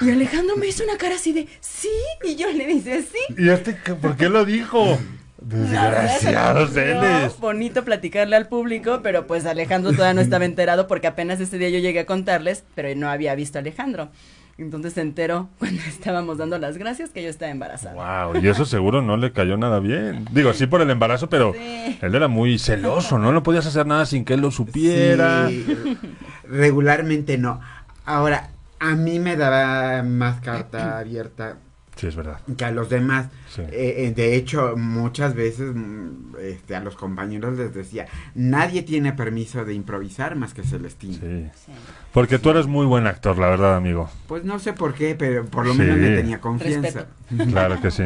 Y Alejandro me hizo una cara así de, sí, y yo le dije, sí. ¿Y este por qué lo dijo? Desgraciados éles. Bonito platicarle al público, pero pues Alejandro todavía no estaba enterado porque apenas ese día yo llegué a contarles, pero no había visto a Alejandro. Entonces se enteró cuando estábamos dando las gracias que yo estaba embarazada. Wow, y eso seguro no le cayó nada bien. Digo, sí por el embarazo, pero Sí. él era muy celoso, ¿no? No podías hacer nada sin que él lo supiera. Sí, regularmente no. Ahora, a mí me daba más carta abierta Sí, es verdad. que a los demás. Sí. Eh, eh, de hecho, muchas veces mm, este, a los compañeros les decía, nadie tiene permiso de improvisar más que Celestino. Sí. Sí. Porque tú eres muy buen actor, la verdad, amigo. Pues no sé por qué, pero por lo Sí. menos me tenía confianza. Respeto. Claro que sí.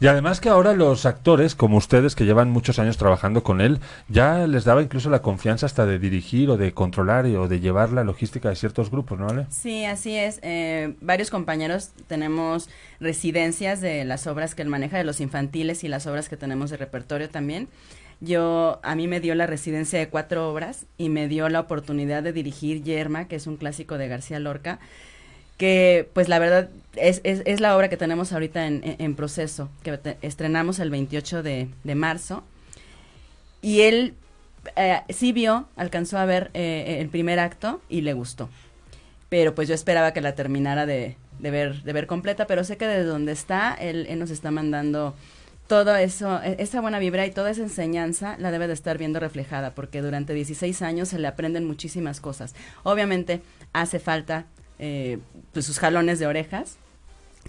Y además que ahora los actores, como ustedes, que llevan muchos años trabajando con él, ya les daba incluso la confianza hasta de dirigir o de controlar o de llevar la logística de ciertos grupos, ¿no, Ale? Sí, así es. Eh, varios compañeros tenemos residencias de las obras que él maneja, de los infantiles y las obras que tenemos de repertorio también. Yo, a mí me dio la residencia de cuatro obras y me dio la oportunidad de dirigir Yerma, que es un clásico de García Lorca, que pues la verdad es, es, es la obra que tenemos ahorita en, en, proceso, que estrenamos el 28 de, de marzo. Y él eh, sí vio, alcanzó a ver eh, el primer acto y le gustó. Pero pues yo esperaba que la terminara de, de, ver, de ver completa, pero sé que desde donde está, él, él nos está mandando todo eso, e, esa buena vibra y toda esa enseñanza la debe de estar viendo reflejada, porque durante 16 años se le aprenden muchísimas cosas. Obviamente hace falta eh, pues sus jalones de orejas.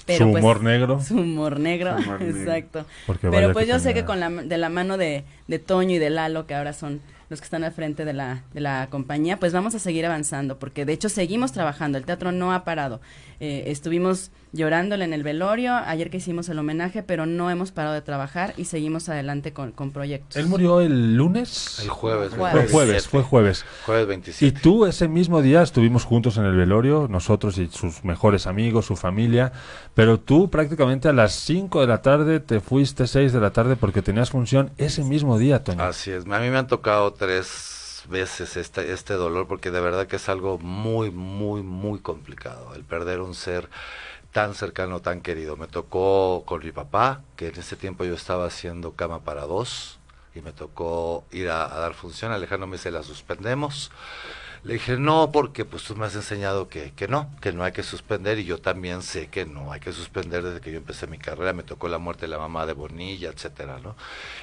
Pero su humor pues, negro. Su humor negro, su humor exacto. pero pues yo sé que con la, de la mano de, de Toño y de Lalo, que ahora son los que están al frente de la, de la compañía, pues vamos a seguir avanzando, porque de hecho seguimos trabajando, el teatro no ha parado. Eh, estuvimos llorándole en el velorio, ayer que hicimos el homenaje, pero no hemos parado de trabajar y seguimos adelante con, con proyectos. ¿Él murió el lunes? El jueves. Fue jueves, fue jueves. Jueves 27. Y tú ese mismo día estuvimos juntos en el velorio, nosotros y sus mejores amigos, su familia, pero tú prácticamente a las 5 de la tarde te fuiste 6 de la tarde porque tenías función ese mismo día, Toño. Así es, a mí me han tocado tres veces este, este dolor porque de verdad que es algo muy, muy, muy complicado el perder un ser tan cercano, tan querido. Me tocó con mi papá, que en ese tiempo yo estaba haciendo cama para dos y me tocó ir a, dar función. Alejandro me dice, la suspendemos. Le dije, no, porque pues tú me has enseñado que, que no, que no hay que suspender y yo también sé que no hay que suspender desde que yo empecé mi carrera. Me tocó la muerte de la mamá de Bonilla, etcétera, ¿no?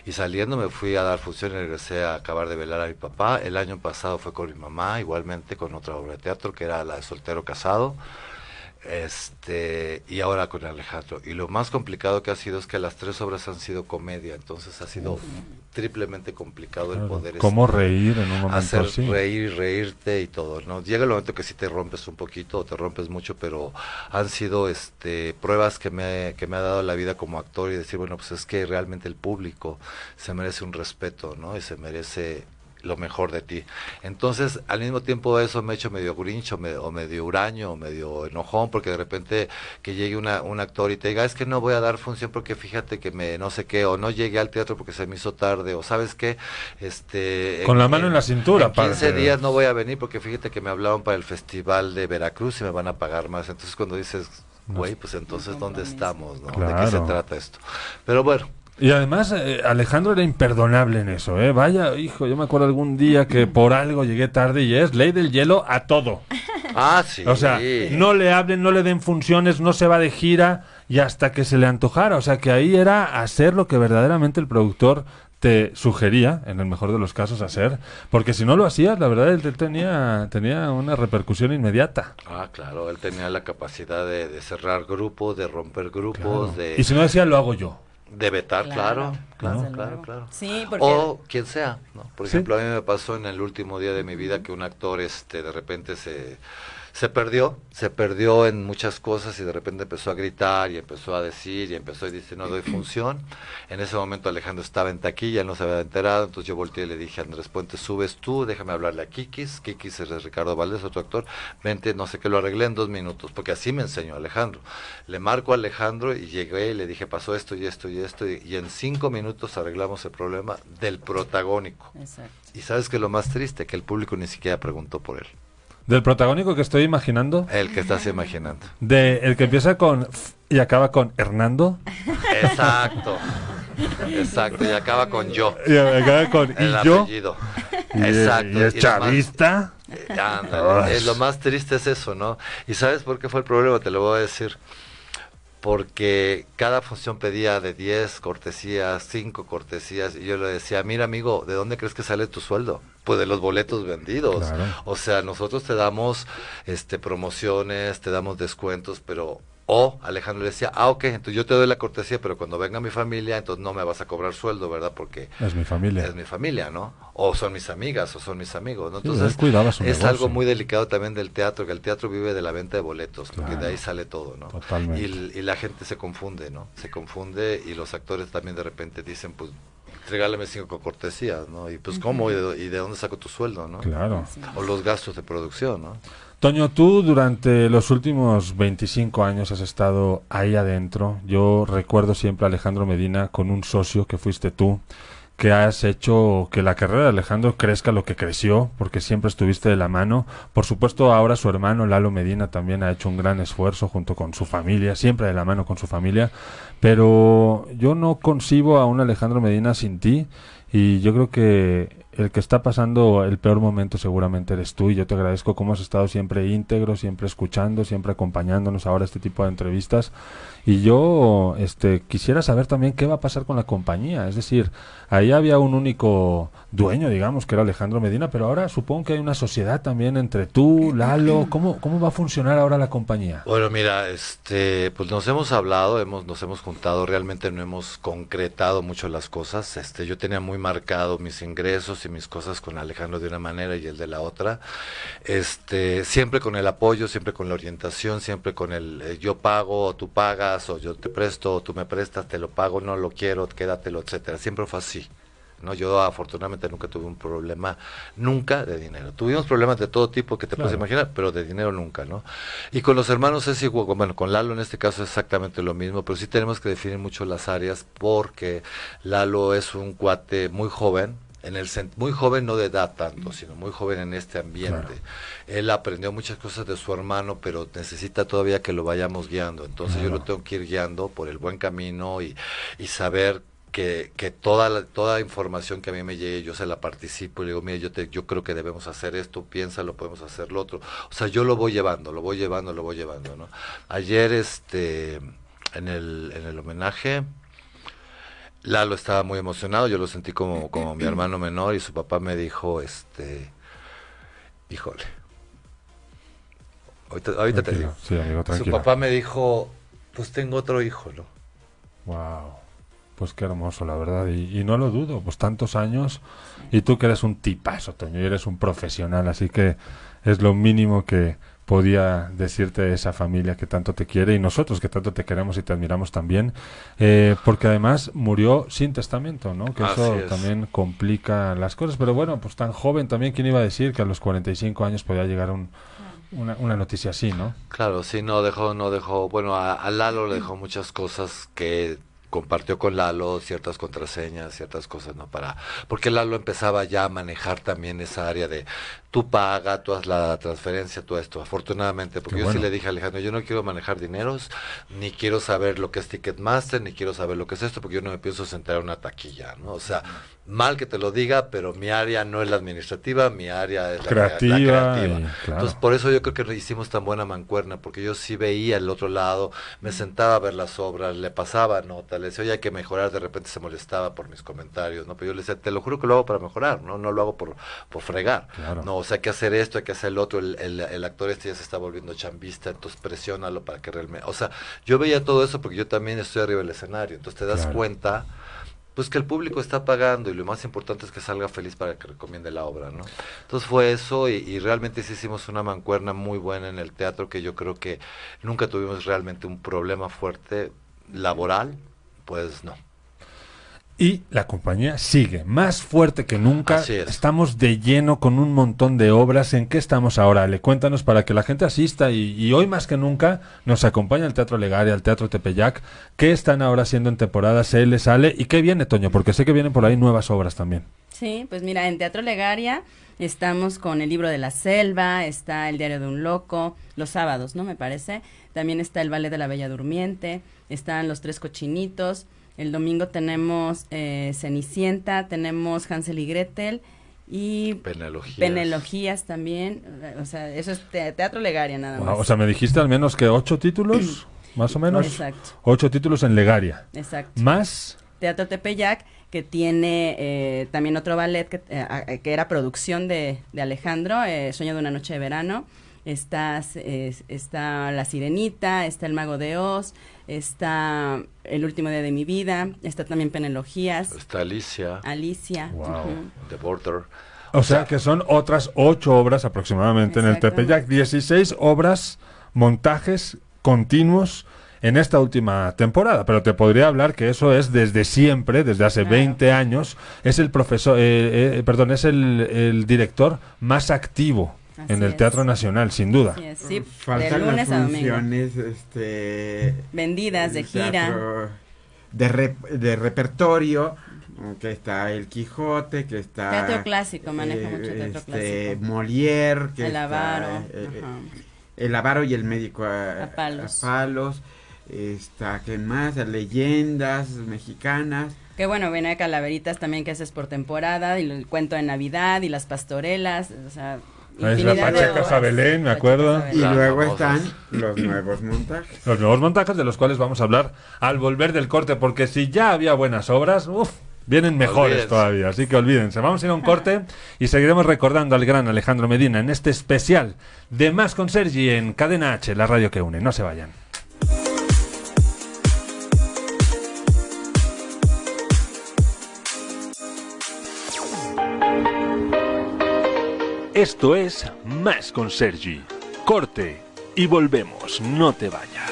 Y saliendo me fui a dar función y regresé a acabar de velar a mi papá. El año pasado fue con mi mamá, igualmente con otra obra de teatro que era la de Soltero Casado este y ahora con Alejandro. Y lo más complicado que ha sido es que las tres obras han sido comedia entonces ha sido triplemente complicado el poder cómo reír en un momento hacer así? reír reírte y todo no llega el momento que sí te rompes un poquito o te rompes mucho pero han sido este pruebas que me que me ha dado la vida como actor y decir bueno pues es que realmente el público se merece un respeto no y se merece lo mejor de ti. Entonces, al mismo tiempo eso me ha hecho medio grincho o, medio huraño, o medio enojón, porque de repente que llegue una, un actor y te diga, es que no voy a dar función porque fíjate que me no sé qué, o no llegué al teatro porque se me hizo tarde, o sabes qué, este... Con la mano en, la cintura. En 15 días no voy a venir porque fíjate que me hablaron para el festival de Veracruz y me van a pagar más. Entonces cuando dices, güey, pues entonces ¿dónde estamos? ¿no? ¿De qué se trata esto? Pero bueno, y además, eh, Alejandro era imperdonable en eso, ¿eh? Vaya, hijo, yo me acuerdo algún día que por algo llegué tarde y es ley del hielo a todo. Ah, sí. O sea, no le hablen, no le den funciones, no se va de gira y hasta que se le antojara. O sea, que ahí era hacer lo que verdaderamente el productor te sugería, en el mejor de los casos, hacer, porque si no lo hacías, la verdad, él tenía, tenía una repercusión inmediata. Ah, claro, él tenía la capacidad de, cerrar grupos, de romper grupos, de... Y si no decía, lo hago yo. De vetar, claro, claro, claro, claro. Sí, porque... O quien sea, ¿no? Por ejemplo, a mí me pasó en el último día de mi vida que un actor este de repente se se perdió, se perdió en muchas cosas y de repente empezó a gritar y empezó a decir y empezó a decir no doy función. En ese momento Alejandro estaba en taquilla, no se había enterado, entonces yo volteé y le dije, Andrés Puente, subes tú, déjame hablarle a Kikis, Kikis es Ricardo Valdés, otro actor, vente, no sé qué, lo arreglé en dos minutos, porque así me enseñó Alejandro. Le marco a Alejandro y llegué y le dije, pasó esto y esto y esto, y, en cinco minutos arreglamos el problema del protagónico. Y sabes que lo más triste, que el público ni siquiera preguntó por él. ¿Del protagónico que estoy imaginando? El que estás imaginando. De el que empieza con y acaba con Hernando. Exacto. Exacto, y acaba con yo. Y acaba con el y yo. apellido. Exacto. Y es chavista. Eh, lo más triste es eso, ¿no? ¿Y sabes por qué fue el problema? Te lo voy a decir porque cada función pedía de 10 cortesías, 5 cortesías, y yo le decía, mira amigo, ¿de dónde crees que sale tu sueldo? Pues de los boletos vendidos. O sea, nosotros te damos este promociones, te damos descuentos, pero O Alejandro le decía, ah, ok, entonces yo te doy la cortesía, pero cuando venga mi familia, entonces no me vas a cobrar sueldo, ¿verdad? Porque es mi familia. Es mi familia, ¿no? O son mis amigas, o son mis amigos, ¿no? Entonces, es negocio. algo muy delicado también del teatro, que el teatro vive de la venta de boletos, porque de ahí sale todo, ¿no? Totalmente. Y, y la gente se confunde, ¿no? Se confunde y los actores también de repente dicen, pues, regálame cinco cortesías, ¿no? Y pues, ¿cómo? ¿Y de, y de dónde saco tu sueldo, no? Claro. Sí. O los gastos de producción, ¿no? Toño, tú durante los últimos 25 años has estado ahí adentro. Yo recuerdo siempre a Alejandro Medina con un socio que fuiste tú, que has hecho que la carrera de Alejandro crezca lo que creció, porque siempre estuviste de la mano. Por supuesto, ahora su hermano Lalo Medina también ha hecho un gran esfuerzo junto con su familia, siempre de la mano con su familia. Pero yo no concibo a un Alejandro Medina sin ti y yo creo que el que está pasando el peor momento seguramente eres tú y yo te agradezco cómo has estado siempre íntegro, siempre escuchando, siempre acompañándonos ahora este tipo de entrevistas y yo este quisiera saber también qué va a pasar con la compañía, es decir, ahí había un único dueño, digamos, que era Alejandro Medina, pero ahora supongo que hay una sociedad también entre tú, Lalo, ¿cómo cómo va a funcionar ahora la compañía? Bueno, mira, este, pues nos hemos hablado, hemos, nos hemos juntado, realmente no hemos concretado mucho las cosas. Este, yo tenía muy marcado mis ingresos mis cosas con Alejandro de una manera y el de la otra. Este, siempre con el apoyo, siempre con la orientación, siempre con el eh, yo pago, o tú pagas, o yo te presto, o tú me prestas, te lo pago, no lo quiero, quédatelo, etcétera. Siempre fue así. No, yo afortunadamente nunca tuve un problema, nunca de dinero. Tuvimos problemas de todo tipo que te puedes imaginar, pero de dinero nunca, ¿no? Y con los hermanos es igual, bueno, con Lalo en este caso es exactamente lo mismo, pero sí tenemos que definir mucho las áreas porque Lalo es un cuate muy joven, en el muy joven no de edad tanto, sino muy joven en este ambiente. Claro. Él aprendió muchas cosas de su hermano, pero necesita todavía que lo vayamos guiando. Entonces yo lo tengo que ir guiando por el buen camino y, y saber que, que toda la, toda información que a mí me llegue yo se la participo y le digo, mire, yo, te, yo creo que debemos hacer esto, piénsalo, podemos hacer lo otro. O sea, yo lo voy llevando, lo voy llevando, lo voy llevando, ¿no? Ayer, este, en el, en el homenaje, Lalo estaba muy emocionado, yo lo sentí como, como mi hermano menor y su papá me dijo, este, híjole, ahorita, ahorita te digo. Sí, amigo, Su papá me dijo, pues tengo otro hijo, ¿no? Wow. Pues qué hermoso, la verdad. Y, y no lo dudo, pues tantos años. Y tú que eres un tipazo, Toño, y eres un profesional, así que es lo mínimo que podía decirte esa familia que tanto te quiere y nosotros que tanto te queremos y te admiramos también. Eh, porque además murió sin testamento, ¿no? Que Así eso es. también complica las cosas. Pero bueno, pues tan joven también, ¿quién iba a decir que a los 45 años podía llegar un, una, una noticia así, ¿no? Claro, sí, no dejó, no dejó, bueno, a, a Lalo le dejó muchas cosas que compartió con Lalo, ciertas contraseñas, ciertas cosas, ¿no? Para, porque Lalo empezaba ya a manejar también esa área de tú paga, tú haz la transferencia, tú esto, afortunadamente, porque Qué yo sí le dije a Alejandro, yo no quiero manejar dineros, ni quiero saber lo que es Ticketmaster, ni quiero saber lo que es esto, porque yo no me pienso sentar en una taquilla, ¿no? O sea, mal que te lo diga, pero mi área no es la administrativa, mi área es la Creativa la creativa. y- claro. Entonces, por eso yo creo que hicimos tan buena mancuerna, porque yo sí veía el otro lado, me sentaba a ver las obras, le pasaba nota, le decía, oye, hay que mejorar, de repente se molestaba por mis comentarios, ¿no? Pero yo le decía, te lo juro que lo hago para mejorar, ¿no? No lo hago por, por fregar. Claro. No, o sea, hay que hacer esto, hay que hacer el otro, el, el, el actor este ya se está volviendo chambista, entonces presiónalo para que realmente... O sea, yo veía todo eso porque yo también estoy arriba del escenario, entonces te das Claro. cuenta pues que el público está pagando y lo más importante es que salga feliz para que recomiende la obra, ¿no? Entonces fue eso y, y realmente sí hicimos una mancuerna muy buena en el teatro que yo creo que nunca tuvimos realmente un problema fuerte laboral, pues no. Y la compañía sigue más fuerte que nunca. Así es. Estamos de lleno con un montón de obras. ¿En qué estamos ahora? Le cuéntanos para que la gente asista y, y hoy más que nunca nos acompaña el Teatro Legaria, el Teatro Tepeyac. ¿Qué están ahora haciendo en temporada? ¿Se le sale? ¿Y qué viene, Toño? Porque sé que vienen por ahí nuevas obras también. Sí, pues mira, en Teatro Legaria estamos con el libro de la selva, está el diario de un loco, los sábados, ¿no? Me parece. También está el ballet de la Bella Durmiente, están los tres cochinitos. El domingo tenemos eh, Cenicienta, tenemos Hansel y Gretel y Penelogías. Penelogías también. O sea, eso es te- Teatro Legaria nada Wow, más. o sea, me dijiste al menos que ocho títulos, más o menos. Exacto, Ocho títulos en Legaria. exacto. Más. Teatro Tepeyac, que tiene eh, también otro ballet que, eh, que era producción de, de Alejandro, eh, Sueño de una noche de verano. está, es- está La Sirenita, está El Mago de Oz, está El Último Día de mi Vida, está también Penelogías, Está Alicia, Alicia. Wow. The Border. O sea que son otras ocho obras aproximadamente en el. Tepeyac. 16 obras, montajes continuos en esta última temporada. Pero te podría hablar que eso es desde siempre, desde hace Claro. 20 años. Es el profesor, eh, eh, perdón, es el, el director más activo Así en el es. Teatro Nacional, sin duda. Es, sí, de Faltan lunes las a domingo. funciones este, Vendidas de gira. de, rep- de repertorio, que está El Quijote, que está... Teatro clásico, maneja mucho teatro este, clásico. Molière, que El está, avaro. eh, eh. El avaro y el médico a, A palos. a palos, está, ¿qué más? Leyendas mexicanas. Que bueno, viene Calaveritas también que haces por temporada, y el cuento de Navidad y las pastorelas, o sea, es la obras. a Belén, me acuerdo. Y luego están los nuevos montajes. Los nuevos montajes de los cuales vamos a hablar al volver del corte, porque si ya había buenas obras, uff, vienen mejores Olvídense. todavía, así que olvídense. Vamos a ir a un corte y seguiremos recordando al gran Alejandro Medina en este especial de Más con Sergi en Cadena H, la radio que une. No se vayan. Esto es Más con Sergi. Corte y volvemos, no te vayas.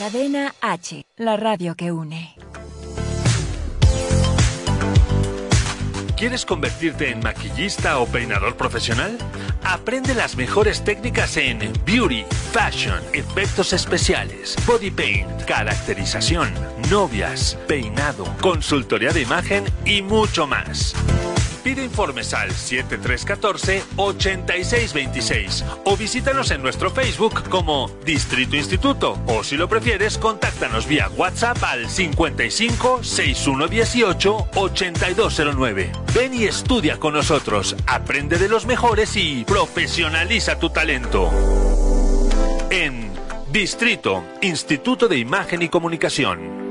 Cadena H, la radio que une. ¿Quieres convertirte en maquillista o peinador profesional? Aprende las mejores técnicas en beauty, fashion, efectos especiales, body paint, caracterización, novias, peinado, consultoría de imagen y mucho más. Pide informes al 7314-8626 o visítanos en nuestro Facebook como Distrito Instituto o si lo prefieres contáctanos vía WhatsApp al 55 6118 8209. Ven y estudia con nosotros, aprende de los mejores y profesionaliza tu talento. En Distrito Instituto de Imagen y Comunicación.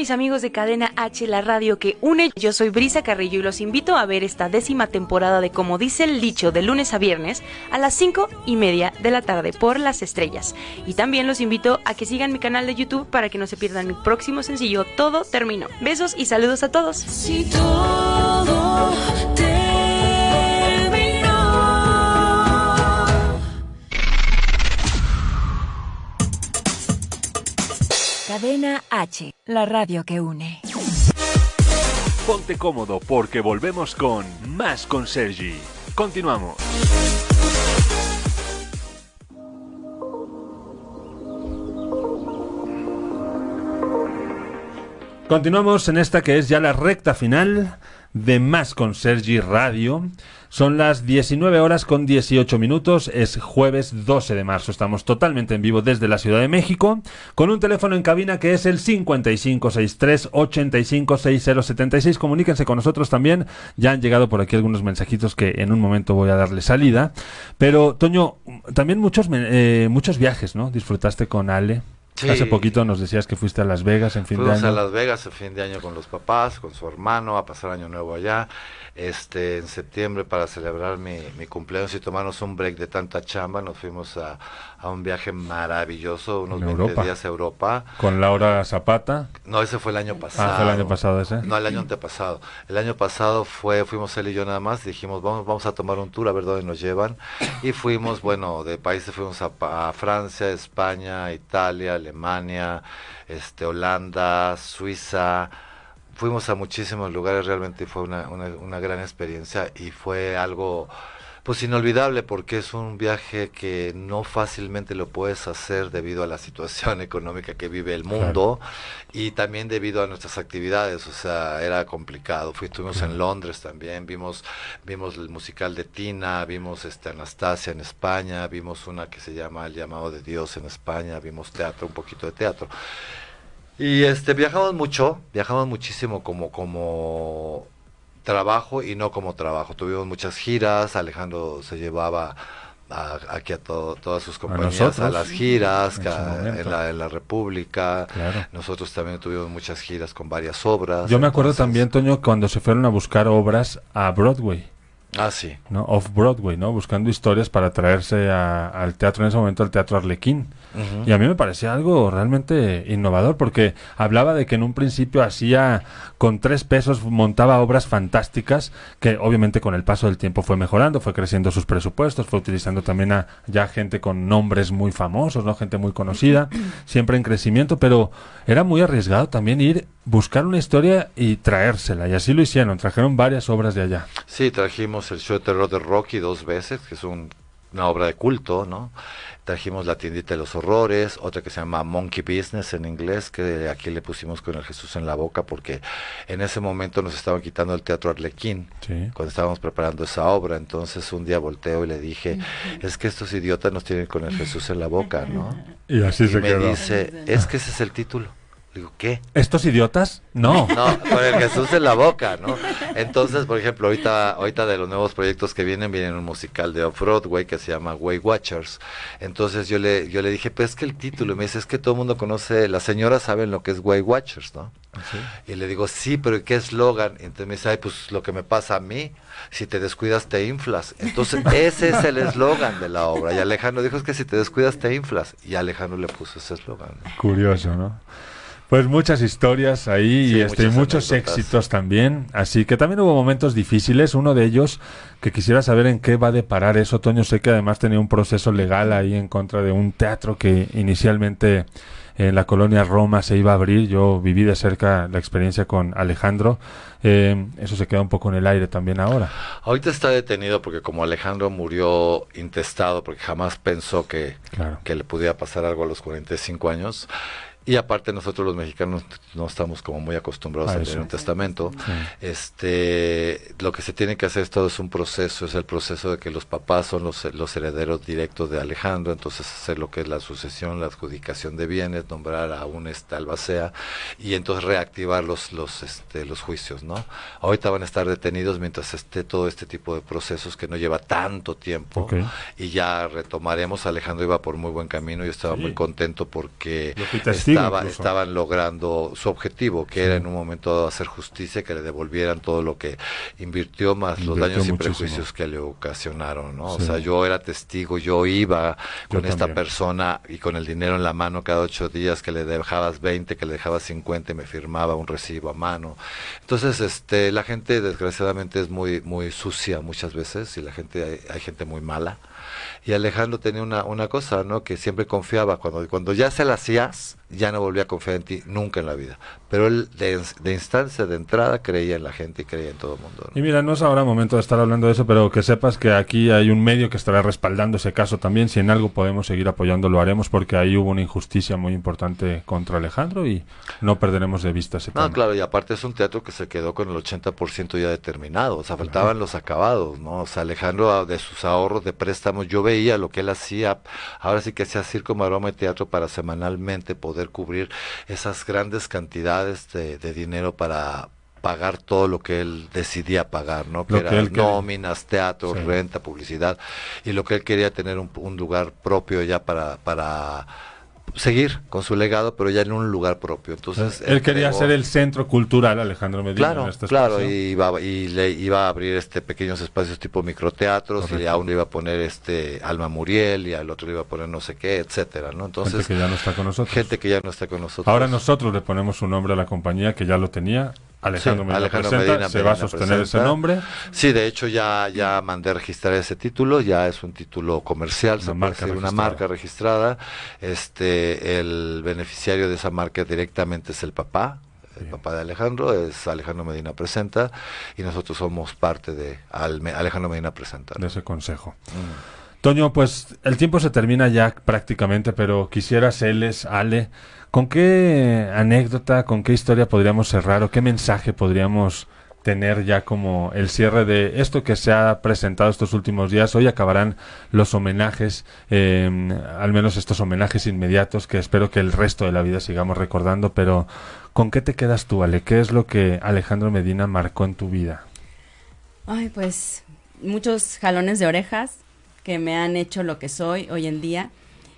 Mis amigos de Cadena H, la radio que une. Yo soy Brisa Carrillo y los invito a ver esta décima temporada de Como dice el dicho de lunes a viernes a las 5 y media de la tarde por las estrellas. Y también los invito a que sigan mi canal de YouTube para que no se pierdan mi próximo sencillo Todo Terminó. Besos y saludos a todos. Cadena H, la radio que une. Ponte cómodo porque volvemos con Más con Sergi. Continuamos. Continuamos en esta que es ya la recta final de Más con Sergi Radio. Son las 19 horas con 18 minutos, es jueves 12 de marzo. Estamos totalmente en vivo desde la Ciudad de México con un teléfono en cabina que es el 5563-856076. Comuníquense con nosotros también. Ya han llegado por aquí algunos mensajitos que en un momento voy a darle salida. Pero, Toño, también muchos, eh, muchos viajes, ¿no? Disfrutaste con Ale. Sí. Hace poquito nos decías que fuiste a Las Vegas en fin Fuimos de a año. Las Vegas a fin de año con los papás, con su hermano, a pasar año nuevo allá. Este, en septiembre para celebrar mi, mi cumpleaños y tomarnos un break de tanta chamba, nos fuimos a, a un viaje maravilloso, unos En 20 Europa. días a Europa. Con Laura Zapata. No, ese fue el año pasado. Ah, fue el año pasado ese. No, el año antepasado. El año pasado fue, fuimos él y yo nada más, dijimos, vamos, vamos a tomar un tour a ver dónde nos llevan. Y fuimos, bueno, de países fuimos a, a Francia, España, Italia, Alemania, este, Holanda, Suiza. Fuimos a muchísimos lugares, realmente fue una, una, una gran experiencia y fue algo pues inolvidable porque es un viaje que no fácilmente lo puedes hacer debido a la situación económica que vive el mundo y también debido a nuestras actividades, o sea, era complicado. Fui, estuvimos en Londres también, vimos vimos el musical de Tina, vimos este Anastasia en España, vimos una que se llama El llamado de Dios en España, vimos teatro, un poquito de teatro. Y este viajamos mucho, viajamos muchísimo como como trabajo y no como trabajo. Tuvimos muchas giras, Alejandro se llevaba a- aquí a todo- todas sus compañías a, nosotros, las giras en a- la, en la República. Claro. Nosotros también tuvimos muchas giras con varias obras. Yo me acuerdo entonces- también, Toño, cuando se fueron a buscar obras a Broadway. Ah, sí. ¿no? Off Broadway, ¿no? Buscando historias para traerse a- al teatro, en ese momento al teatro Arlequín. Y a mí me parecía algo realmente innovador porque hablaba de que en un principio hacía con tres pesos, montaba obras fantásticas que obviamente con el paso del tiempo fue mejorando, fue creciendo sus presupuestos, fue utilizando también a ya gente con nombres muy famosos, ¿no? Gente muy conocida, siempre en crecimiento, pero era muy arriesgado también ir, buscar una historia y traérsela. Y así lo hicieron, trajeron varias obras de allá. Sí, trajimos el show de terror de Rocky dos veces, que es un- una obra de culto, ¿no? Trajimos La tiendita de los horrores, otra que se llama Monkey Business en inglés, que aquí le pusimos con el Jesús en la boca, porque en ese momento nos estaban quitando el teatro Arlequín, Sí. cuando estábamos preparando esa obra. Entonces un día volteo y le dije, es que estos idiotas nos tienen con el Jesús en la boca, ¿no? Y así Y se me quedó. dice, es que ese es el título. Digo, ¿qué? ¿Estos idiotas? No. No, con el Jesús en la boca, ¿no? Entonces, por ejemplo, ahorita, ahorita de los nuevos proyectos que vienen, viene un musical de Off-Broadway que se llama Way Watchers. Entonces yo le, yo le dije, pues es que el título, y me dice, es que todo el mundo conoce, las señoras saben lo que es Way Watchers, ¿no? Y le digo, sí, pero ¿qué eslogan? Entonces me dice, ay, pues lo que me pasa a mí, si te descuidas te inflas. Entonces ese es el eslogan de la obra. Y Alejandro dijo, es que si te descuidas te inflas. Y Alejandro le puso ese eslogan. ¿no? Curioso, ¿no? Pues muchas historias ahí Sí, y este, muchos éxitos también. Así que también hubo momentos difíciles. Uno de ellos que quisiera saber en qué va a deparar eso. Toño sé que además tenía un proceso legal ahí en contra de un teatro que inicialmente en la colonia Roma se iba a abrir. Yo viví de cerca la experiencia con Alejandro. Eh, eso se queda un poco en el aire también ahora. Ahorita está detenido porque como Alejandro murió intestado, porque jamás pensó que, Claro. que le pudiera pasar algo a los 45 años. Y aparte nosotros los mexicanos no estamos como muy acostumbrados A a, tener un testamento. Sí. Este, lo que se tiene que hacer todo es un proceso, es el proceso de que los papás son los, los herederos directos de Alejandro, entonces hacer lo que es la sucesión, la adjudicación de bienes, nombrar a un este, albacea y entonces reactivar los, los, este, los juicios, ¿no? Ahorita van a estar detenidos mientras esté todo este tipo de procesos que no lleva tanto tiempo y ya retomaremos. Alejandro iba por muy buen camino, yo estaba Sí. muy contento porque Yo fui testigo estaba, estaban logrando su objetivo, que Sí. era en un momento dado hacer justicia, que le devolvieran todo lo que invirtió, más los daños y prejuicios que le ocasionaron, ¿no? Sí. O sea, yo era testigo, yo iba con esta también. persona y con el dinero en la mano cada ocho días, que le dejabas 20, que le dejabas 50 y me firmaba un recibo a mano. Entonces, este, la gente desgraciadamente es muy, muy sucia muchas veces y la gente, hay, hay gente muy mala. Y Alejandro tenía una, una cosa, ¿no? Que siempre confiaba. Cuando, cuando ya se la hacías, ya no volvía a confiar en ti nunca en la vida. Pero él, de, de instancia, de entrada, creía en la gente y creía en todo el mundo. ¿no? Y mira, no es ahora momento de estar hablando de eso, pero que sepas que aquí hay un medio que estará respaldando ese caso también. Si en algo podemos seguir apoyando, lo haremos porque ahí hubo una injusticia muy importante contra Alejandro y no perderemos de vista ese No, tema. claro, y aparte es un teatro que se quedó con el 80% ya determinado, o sea, faltaban los acabados, ¿no? O sea, Alejandro de sus ahorros de préstamos, yo veía lo que él hacía, ahora sí que hacía circo, maroma y teatro para semanalmente poder cubrir esas grandes cantidades de, de dinero para pagar todo lo que él decidía pagar, ¿no? Que era nóminas, teatro, Sí. renta, publicidad, y lo que él quería tener un, un lugar propio ya para, para seguir con su legado, pero ya en un lugar propio. Entonces Él quería ser el centro cultural, Alejandro Medina. Claro, en este claro, y iba, y le iba a abrir este pequeños espacios tipo microteatros, y Correcto. a uno iba a poner este Alma Muriel, y al otro le iba a poner no sé qué, etcétera, ¿no? Entonces, gente que ya no está con nosotros. gente que ya no está con nosotros. Ahora nosotros le ponemos un nombre a la compañía que ya lo tenía. Alejandro Sí, Medina Alejandro presenta, Medina se va a sostener ese nombre. Sí, de hecho ya, ya mandé registrar ese título, ya es un título comercial, Una se puede marca decir, una marca registrada. Este, el beneficiario de esa marca directamente es el papá, el Bien. papá de Alejandro, es Alejandro Medina Presenta, y nosotros somos parte de Alejandro Medina Presenta. de ese consejo. Mm. Toño, pues el tiempo se termina ya prácticamente, pero quisiera Celes, Ale, ¿con qué anécdota, con qué historia podríamos cerrar o qué mensaje podríamos tener ya como el cierre de esto que se ha presentado estos últimos días. Hoy acabarán los homenajes, eh, al menos estos homenajes inmediatos que espero que el resto de la vida sigamos recordando, pero ¿con qué te quedas tú, Ale? ¿Qué es lo que Alejandro Medina marcó en tu vida? Ay, pues muchos jalones de orejas que me han hecho lo que soy hoy en día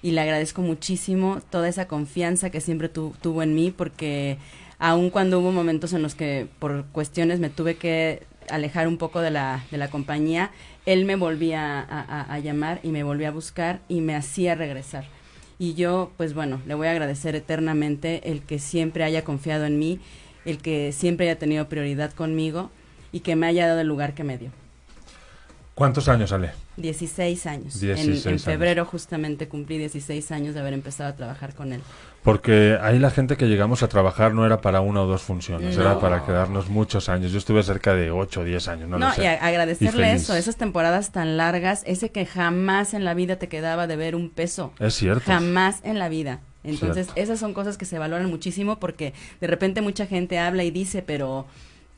y le agradezco muchísimo toda esa confianza que siempre tu- tuvo en mí porque aun cuando hubo momentos en los que por cuestiones me tuve que alejar un poco de la, de la compañía, él me volvía a, a- a llamar y me volvía a buscar y me hacía regresar. Y yo, pues bueno, le voy a agradecer eternamente el que siempre haya confiado en mí, el que siempre haya tenido prioridad conmigo y que me haya dado el lugar que me dio. ¿Cuántos años, Ale? 16 años. En- 16 en, años. febrero justamente cumplí 16 años de haber empezado a trabajar con él. Porque ahí la gente que llegamos a trabajar no era para una o dos funciones, era para quedarnos muchos años. Yo estuve cerca de 8 o 10 años, no, No, lo sé. y a- agradecerle eso, esas temporadas tan largas, ese que jamás en la vida te quedaba de ver un peso. Es cierto. Jamás en la vida. Entonces, Cierto. esas son cosas que se valoran muchísimo porque de repente mucha gente habla y dice, pero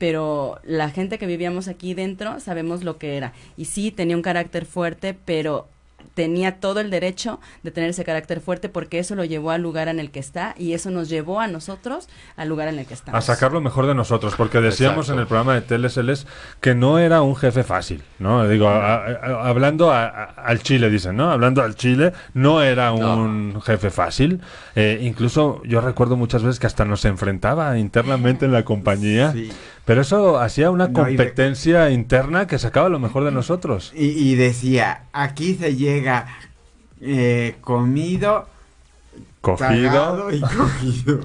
pero la gente que vivíamos aquí dentro sabemos lo que era. Y sí, tenía un carácter fuerte, pero tenía todo el derecho de tener ese carácter fuerte porque eso lo llevó al lugar en el que está y eso nos llevó a nosotros al lugar en el que A estamos. sacar lo mejor de nosotros, porque decíamos Exacto. en el programa de Teleseles que no era un jefe fácil, ¿no? Digo, a- a- hablando a- a- al Chile, dicen, ¿no? Hablando al Chile, no era un jefe fácil. Eh, incluso yo recuerdo muchas veces que hasta nos enfrentaba internamente en la compañía, Sí. Pero eso hacía una No, competencia interna que sacaba lo mejor de nosotros. Y, y decía, aquí se llega eh, comido, Cogido, y cogido.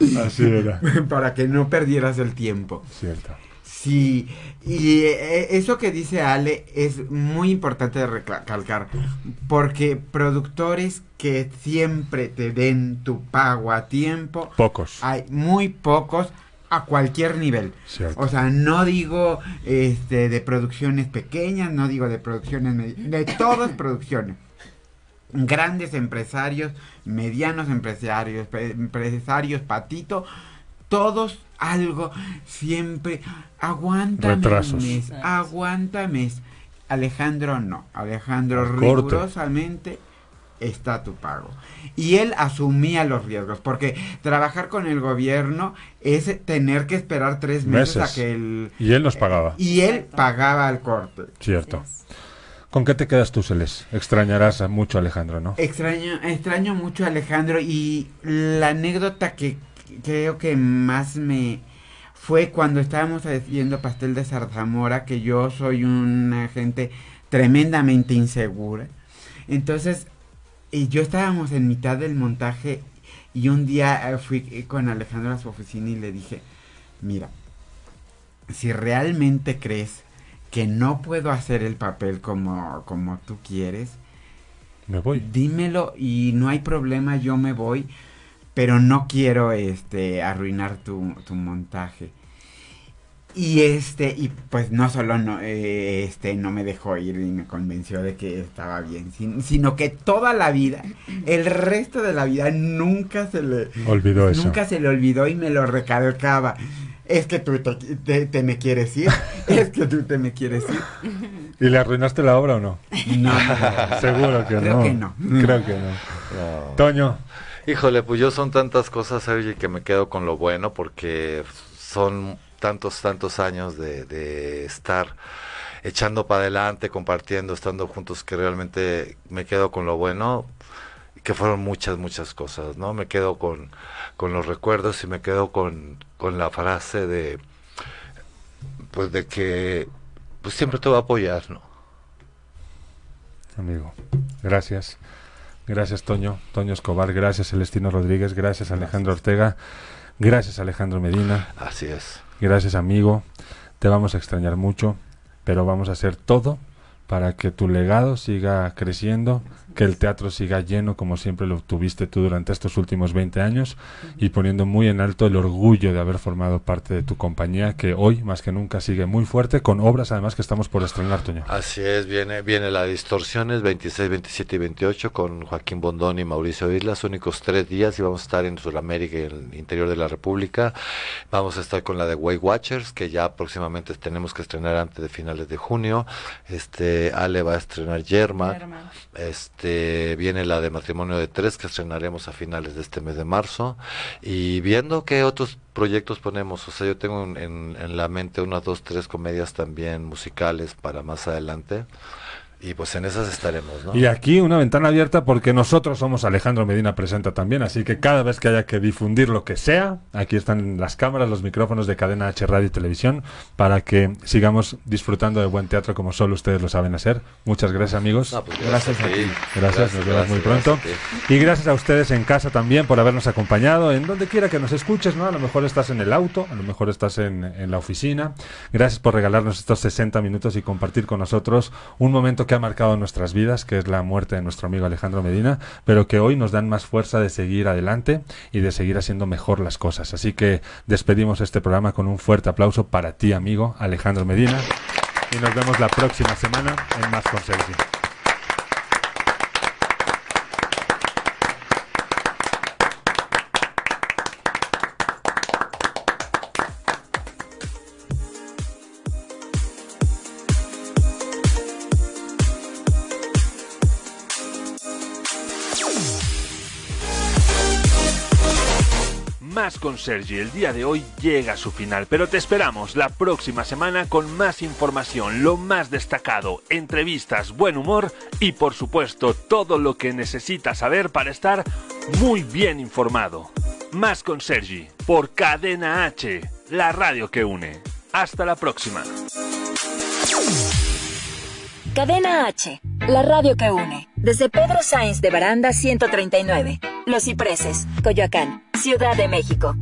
así era. para que no perdieras el tiempo. Cierto. Sí, y eh, eso que dice Ale es muy importante de recalcar, porque productores que siempre te den tu pago a tiempo, Pocos. hay muy pocos a cualquier nivel. Cierto. O sea, no digo este de producciones pequeñas, no digo de producciones de todas producciones. Grandes empresarios, medianos empresarios, empresarios patito, todos algo siempre aguántame Retrasos. mes, aguanta mes. Alejandro no, Alejandro Al corte. rigurosamente está tu pago. Y él asumía los riesgos, porque trabajar con el gobierno es tener que esperar tres meses, Meses. a que el... Y él nos pagaba. Y él pagaba el corte. Cierto. ¿Con qué te quedas tú, Celes? Extrañarás a mucho a Alejandro, ¿no? Extraño, extraño mucho a Alejandro y la anécdota que creo que más me fue cuando estábamos haciendo pastel de zarzamora, que yo soy una gente tremendamente insegura. Entonces, y yo estábamos en mitad del montaje y un día eh, fui eh, con Alejandro a su oficina y le dije, mira, si realmente crees que no puedo hacer el papel como, como tú quieres, Me voy. dímelo y no hay problema, yo me voy, pero no quiero este arruinar tu, tu montaje. Y este, y pues no solo no, eh, este, no me dejó ir y me convenció de que estaba bien, sin- sino que toda la vida, el resto de la vida, nunca se le, Olvidó eso. nunca se le olvidó y me lo recalcaba. Es que tú te, te- te me quieres ir, es que tú te me quieres ir. ¿Y le arruinaste la obra o no? No, Seguro que Creo no. que no. Creo que no. No. Toño, Híjole, pues yo son tantas cosas, Sergi, que me quedo con lo bueno porque son tantos, tantos años de, de estar echando para adelante, compartiendo, estando juntos, que realmente me quedo con lo bueno, que fueron muchas, muchas cosas, ¿no? Me quedo con, con los recuerdos y me quedo con, con la frase de, pues de que, pues siempre te va a apoyar, ¿no? amigo, gracias. Gracias, Toño. Toño Escobar, gracias, Celestino Rodríguez, gracias, Alejandro Ortega, gracias, Alejandro Medina, Así es. Gracias, amigo. Te vamos a extrañar mucho, pero vamos a hacer todo para que tu legado siga creciendo que el teatro siga lleno como siempre lo tuviste tú durante estos últimos 20 años y poniendo muy en alto el orgullo de haber formado parte de tu compañía que hoy más que nunca sigue muy fuerte con obras además que estamos por estrenar, Toño. Así es, viene, viene la Distorsiones 26, 27 y 28 con Joaquín Bondón y Mauricio Islas, únicos tres días y vamos a estar en Sudamérica y en el interior de la República. Vamos a estar con la de Way Watchers, que ya próximamente tenemos que estrenar antes de finales de junio. Este, Ale va a estrenar Yerma. Yerma. Este, viene la de Matrimonio de Tres, que estrenaremos a finales de este mes de marzo. Y viendo qué otros proyectos ponemos, o sea, yo tengo en, en- la mente unas dos, tres comedias también musicales para más adelante. Y pues en esas estaremos, ¿no? Y aquí una ventana abierta porque nosotros somos Alejandro Medina Presenta también, así que cada vez que haya que difundir lo que sea, aquí están las cámaras, los micrófonos de cadena H Radio y Televisión para que sigamos disfrutando de buen teatro como solo ustedes lo saben hacer. Muchas gracias amigos. No, pues Gracias a ti. ti. Gracias, nos vemos muy pronto. gracias. Y gracias a ustedes en casa también por habernos acompañado, en donde quiera que nos escuches, ¿no? A lo mejor estás en el auto, a lo mejor estás en, en la oficina. Gracias por regalarnos estos 60 minutos y compartir con nosotros un momento que ha marcado nuestras vidas, que es la muerte de nuestro amigo Alejandro Medina, pero que hoy nos dan más fuerza de seguir adelante y de seguir haciendo mejor las cosas. Así que despedimos este programa con un fuerte aplauso para ti, amigo Alejandro Medina. Y nos vemos la próxima semana en Más con con Sergi, el día de hoy llega a su final, pero te esperamos la próxima semana con más información, lo más destacado, entrevistas, buen humor y por supuesto todo lo que necesitas saber para estar muy bien informado. Más con Sergi, por Cadena H, la radio que une. Hasta la próxima. Cadena H, la radio que une. Desde Pedro Sainz de Baranda 139, Los Cipreses, Coyoacán, Ciudad de México.